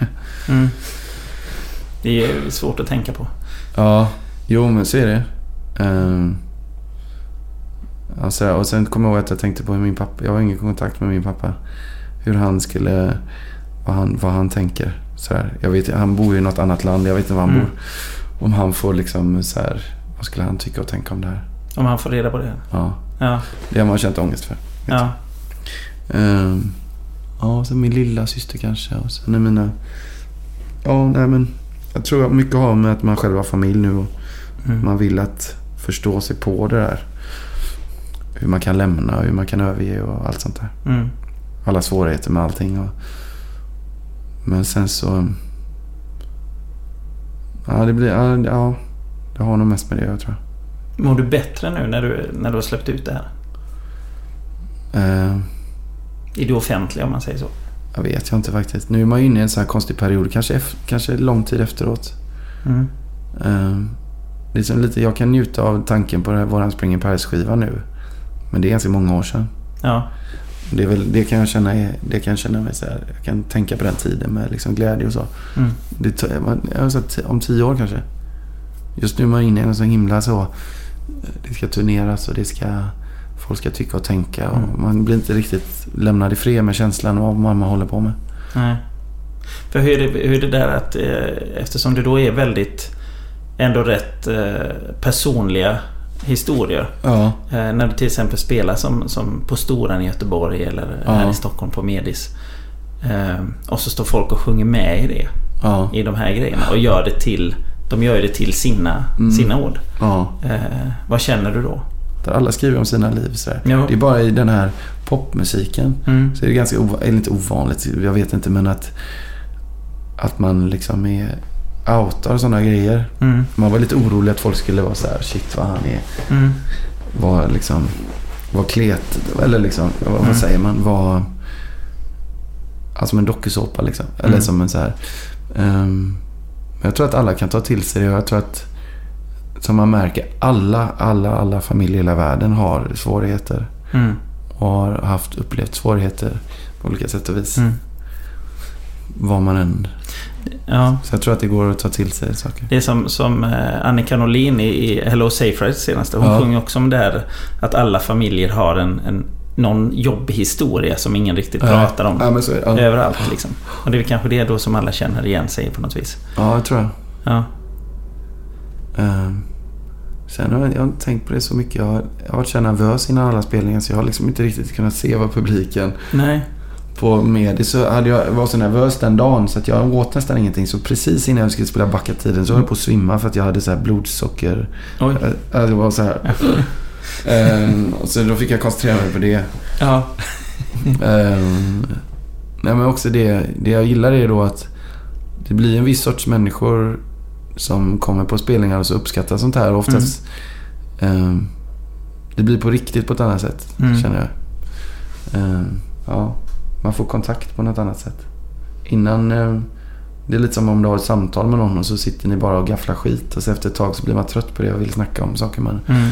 [SPEAKER 1] Mm. Det är svårt att tänka på.
[SPEAKER 2] Ja, jo men så är det. Um, alltså, och sen kommer jag ihåg att jag tänkte på hur min pappa, jag har ingen kontakt med min pappa. Hur han skulle, vad han, vad han tänker. Så här. Jag vet, han bor i något annat land, jag vet inte var han
[SPEAKER 1] Mm.
[SPEAKER 2] bor. Om han får liksom så här, vad skulle han tycka och tänka om det här?
[SPEAKER 1] Om han får reda på det.
[SPEAKER 2] Ja,
[SPEAKER 1] Ja.
[SPEAKER 2] det har man känt ångest för.
[SPEAKER 1] Ja.
[SPEAKER 2] Um, ja, sen min lilla syster kanske. Och sen är mina... Ja, nej men. Jag tror att mycket har med att man själv har familj nu och
[SPEAKER 1] Mm.
[SPEAKER 2] man vill att förstå sig på det där. Hur man kan lämna och hur man kan överge och allt sånt där.
[SPEAKER 1] Mm.
[SPEAKER 2] Alla svårigheter med allting. Och... Men sen så... Ja, det blir... Ja, det har nog mest med det jag tror
[SPEAKER 1] Mår du bättre nu när du, när du har släppt ut det här?
[SPEAKER 2] jag. Eh,
[SPEAKER 1] I det offentliga om man säger så.
[SPEAKER 2] jag vet jag inte faktiskt. Nu är man ju inne i en sån här konstig period. Kanske, kanske lång tid efteråt.
[SPEAKER 1] Mm.
[SPEAKER 2] Eh, det är som lite, jag kan njuta av tanken på våran Spring in Paris-skiva nu. Men det är ganska många år sedan.
[SPEAKER 1] Ja.
[SPEAKER 2] Det, är väl, det kan jag känna, det kan jag känna mig så här, Jag kan tänka på den tiden med liksom glädje och så.
[SPEAKER 1] Mm.
[SPEAKER 2] Det, man- jag sagt, om tio år kanske. Just nu är man inne i en så himla så. Det ska turneras och det ska... Folk ska tycka och tänka. Och
[SPEAKER 1] Mm.
[SPEAKER 2] Man blir inte riktigt lämnad i fred med känslan av vad mamma håller på med.
[SPEAKER 1] Nej. För hur är det, hur är det där att eh, eftersom det då är väldigt ändå rätt eh, personliga historier.
[SPEAKER 2] Ja.
[SPEAKER 1] Eh, när du till exempel spelar som, som på Storan i Göteborg eller
[SPEAKER 2] Ja.
[SPEAKER 1] här i Stockholm på Medis. Eh, och så står folk och sjunger med i det.
[SPEAKER 2] Ja.
[SPEAKER 1] I de här grejerna och gör det till De gör det till sina,
[SPEAKER 2] Mm.
[SPEAKER 1] sina ord. Eh, vad känner du då?
[SPEAKER 2] Där alla skriver om sina liv.
[SPEAKER 1] Ja.
[SPEAKER 2] Det är bara i den här popmusiken.
[SPEAKER 1] Mm.
[SPEAKER 2] Så är det ganska eller inte ovanligt, jag vet inte, men att, att man liksom är outar och sådana grejer.
[SPEAKER 1] Mm.
[SPEAKER 2] Man var lite orolig att folk skulle vara så här, shit vad han är.
[SPEAKER 1] Mm.
[SPEAKER 2] Var liksom, var klet, eller liksom, vad,
[SPEAKER 1] Mm.
[SPEAKER 2] vad säger man? Var, alltså som en dokusåpa liksom. Eller
[SPEAKER 1] Mm.
[SPEAKER 2] som en så här. men jag tror att alla kan ta till sig det och jag tror att som man märker, alla, alla, alla familjer i hela världen har svårigheter.
[SPEAKER 1] Mm.
[SPEAKER 2] Och har haft, upplevt svårigheter på olika sätt och vis.
[SPEAKER 1] Mm.
[SPEAKER 2] Vad man än...
[SPEAKER 1] Ja.
[SPEAKER 2] Så jag tror att det går att ta till sig saker.
[SPEAKER 1] Det är som, som eh, Annika Norlin i, i Hello Safe Ride senaste. Hon
[SPEAKER 2] Ja.
[SPEAKER 1] sjunger också om det här att alla familjer har en, en någon jobbig historia som ingen riktigt pratar om.
[SPEAKER 2] Ja, så. Ja.
[SPEAKER 1] Överallt liksom. Och det är kanske det då som alla känner igen sig på något vis.
[SPEAKER 2] ja, jag tror jag.
[SPEAKER 1] Ja.
[SPEAKER 2] Ehm, sen har jag, jag har inte tänkt på det så mycket. Jag har, jag har varit så nervös innan alla spelningar så jag har liksom inte riktigt kunnat se vad publiken
[SPEAKER 1] Nej.
[SPEAKER 2] På med. Så hade jag var så nervös den dagen så att jag åt nästan ingenting. Så precis innan jag skulle spela backa-tiden så höll jag på att svimma för att jag hade så här blodsocker.
[SPEAKER 1] Oj.
[SPEAKER 2] Äh, Det var så här. Ehm, och så då fick jag koncentrera mig på det.
[SPEAKER 1] Ja.
[SPEAKER 2] Ehm, nej men också det, det jag gillar är då att det blir en viss sorts människor som kommer på spelningar och så uppskattar sånt här. Oftast ehm, det blir på riktigt på ett annat sätt,
[SPEAKER 1] Mm.
[SPEAKER 2] känner jag. Ja, man får kontakt på något annat sätt. Innan, ehm, det är lite som om du har ett samtal med någon och så sitter ni bara och gafflar skit och så efter ett tag så blir man trött på det och vill snacka om saker. Men
[SPEAKER 1] Mm.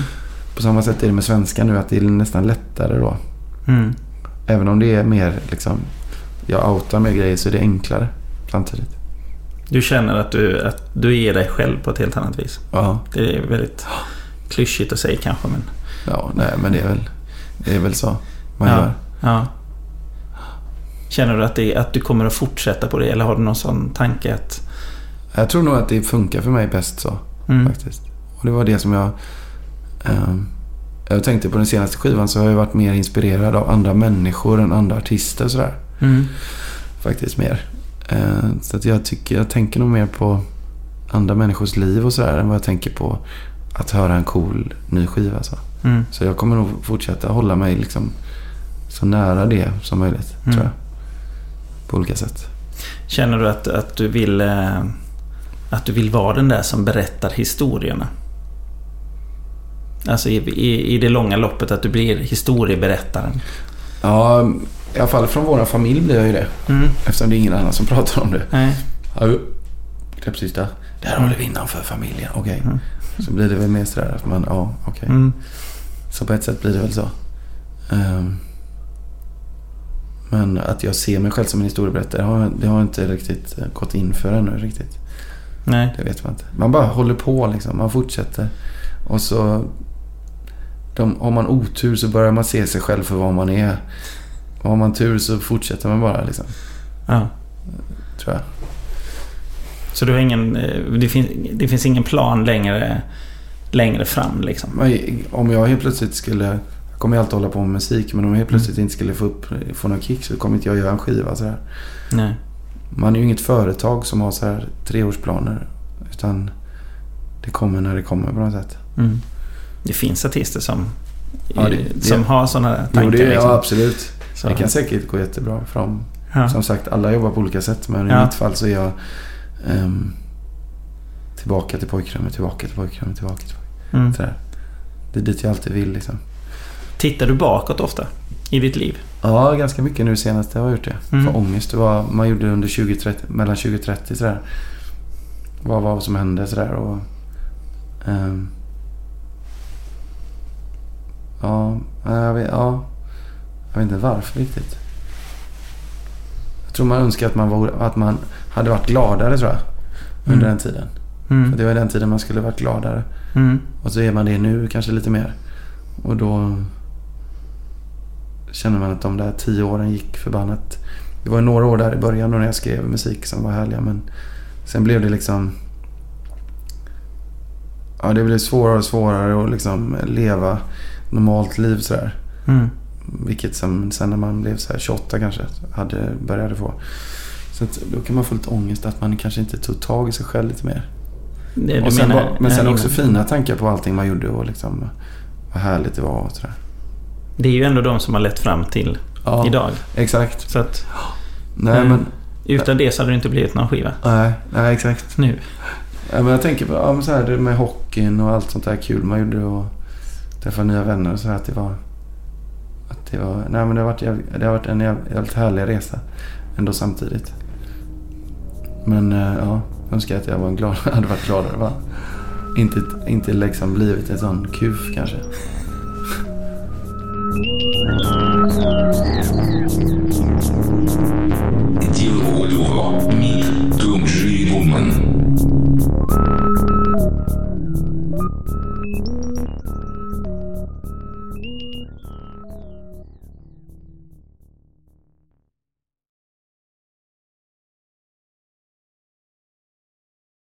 [SPEAKER 2] på samma sätt är det med svenska nu, att det är nästan lättare då.
[SPEAKER 1] Mm.
[SPEAKER 2] Även om det är mer liksom, jag outar mer grejer så är det enklare samtidigt.
[SPEAKER 1] Du känner att du, att du är dig själv på ett helt annat vis.
[SPEAKER 2] Ja,
[SPEAKER 1] Det är väldigt klyschigt att säga kanske men...
[SPEAKER 2] ja nej men det är väl, det är väl så man
[SPEAKER 1] ja.
[SPEAKER 2] gör.
[SPEAKER 1] ja. Känner du att, det, att du kommer att fortsätta på det eller har du någon sån tanke att...
[SPEAKER 2] Jag tror nog att det funkar för mig bäst så
[SPEAKER 1] Mm.
[SPEAKER 2] faktiskt. Och det var det som jag... ehm, jag tänkte på den senaste skivan så har jag varit mer inspirerad av andra människor än andra artister och sådär.
[SPEAKER 1] Mm.
[SPEAKER 2] Faktiskt mer. Eh, så att jag tycker, jag tänker nog mer på andra människors liv och sådär än vad jag tänker på att höra en cool ny skiva. Så,
[SPEAKER 1] Mm.
[SPEAKER 2] så jag kommer nog fortsätta hålla mig liksom så nära det som möjligt,
[SPEAKER 1] Mm.
[SPEAKER 2] tror jag. På olika sätt.
[SPEAKER 1] Känner du att, att du vill... eh, Att du vill vara den där som berättar historierna? Alltså i, i, i det långa loppet att du blir historieberättaren.
[SPEAKER 2] Ja, i alla fall från vår familj blir jag ju det.
[SPEAKER 1] Mm.
[SPEAKER 2] Eftersom det är ingen annan som pratar om det.
[SPEAKER 1] Nej.
[SPEAKER 2] Ja, ju. Precis där. Där håller vi innanför familjen. Okej.
[SPEAKER 1] Mm.
[SPEAKER 2] Så blir det väl mer sådär att man, ja, okej.
[SPEAKER 1] Mm.
[SPEAKER 2] Så på ett sätt blir det väl så. Ehm, men att jag ser mig själv som en historieberättare, har, det har jag inte riktigt eh, gått in för ännu riktigt.
[SPEAKER 1] Nej.
[SPEAKER 2] Det vet man inte. Man bara håller på liksom. Man fortsätter. Och så... De, har man otur så börjar man se sig själv för vad man är. Och har man tur så fortsätter man bara liksom.
[SPEAKER 1] Ja.
[SPEAKER 2] Tror jag.
[SPEAKER 1] Så du har ingen... eh, Det finns, det finns ingen plan längre, längre fram liksom?
[SPEAKER 2] Om jag helt plötsligt skulle... Jag kommer ju alltid hålla på med musik. Men om jag helt plötsligt inte skulle få, upp, få någon kick så kommer inte jag göra en skiva sådär.
[SPEAKER 1] Nej.
[SPEAKER 2] Man är ju inget företag som har så här treårsplaner. Utan det kommer när det kommer på något sätt.
[SPEAKER 1] Mm. Det finns artister som,
[SPEAKER 2] Ja, det- det-
[SPEAKER 1] som har sådana tankar.
[SPEAKER 2] Jo, det,
[SPEAKER 1] liksom.
[SPEAKER 2] ja, absolut.
[SPEAKER 1] Så-
[SPEAKER 2] Det kan säkert gå jättebra för dem.
[SPEAKER 1] ja.
[SPEAKER 2] Som sagt, alla jobbar på olika sätt. Men i mitt fall så är jag ehm, tillbaka till pojkrummet, tillbaka till pojkrummet, tillbaka till pojkrummet.
[SPEAKER 1] Mm.
[SPEAKER 2] Det är dit jag alltid vill liksom.
[SPEAKER 1] Tittar du bakåt ofta i ditt liv?
[SPEAKER 2] Ja, ganska mycket nu senast jag har gjort det.
[SPEAKER 1] Mm.
[SPEAKER 2] För ångest, det var, man gjorde det under 20, mellan 20 och 30 sådär. Vad var som hände sådär och... ehm, ja, jag vet, ja, jag vet inte varför riktigt. Jag tror man önskar att man, var, att man hade varit gladare tror jag. Under
[SPEAKER 1] Mm.
[SPEAKER 2] den tiden.
[SPEAKER 1] Mm.
[SPEAKER 2] För det var den tiden man skulle varit gladare.
[SPEAKER 1] Mm.
[SPEAKER 2] Och så är man det nu kanske lite mer. Och då känner man att de där tio åren gick förbannat. Det var några år där i början när jag skrev musik som var härliga men sen blev det liksom... Ja, det blev svårare och svårare att liksom leva normalt liv sådär.
[SPEAKER 1] Mm.
[SPEAKER 2] Vilket sen, sen när man blev så här 28 kanske hade, började få. Så att då kan man få lite ångest att man kanske inte tog tag i sig själv lite mer.
[SPEAKER 1] Det
[SPEAKER 2] Och sen,
[SPEAKER 1] menar,
[SPEAKER 2] men sen också fina tankar på allting man gjorde och liksom vad härligt det var och sådär.
[SPEAKER 1] Det är ju ändå de som har lett fram till
[SPEAKER 2] Ja,
[SPEAKER 1] idag.
[SPEAKER 2] exakt.
[SPEAKER 1] Så att
[SPEAKER 2] Nej,
[SPEAKER 1] Mm.
[SPEAKER 2] men...
[SPEAKER 1] utan det så hade det inte blivit någon skiva.
[SPEAKER 2] Nej, nej, exakt.
[SPEAKER 1] Nu.
[SPEAKER 2] Ja, men jag tänker på ja, så här, det med hockeyn och allt sånt där kul man gjorde och träffa nya vänner och så här, att det var... Att det var... Nej, men det har varit, jävligt, det har varit en jävligt, härlig resa ändå samtidigt. Men eh, ja, jag önskar att jag var en glad, hade varit gladare. Va? Inte, inte liksom blivit en sån kuf kanske. Thank you.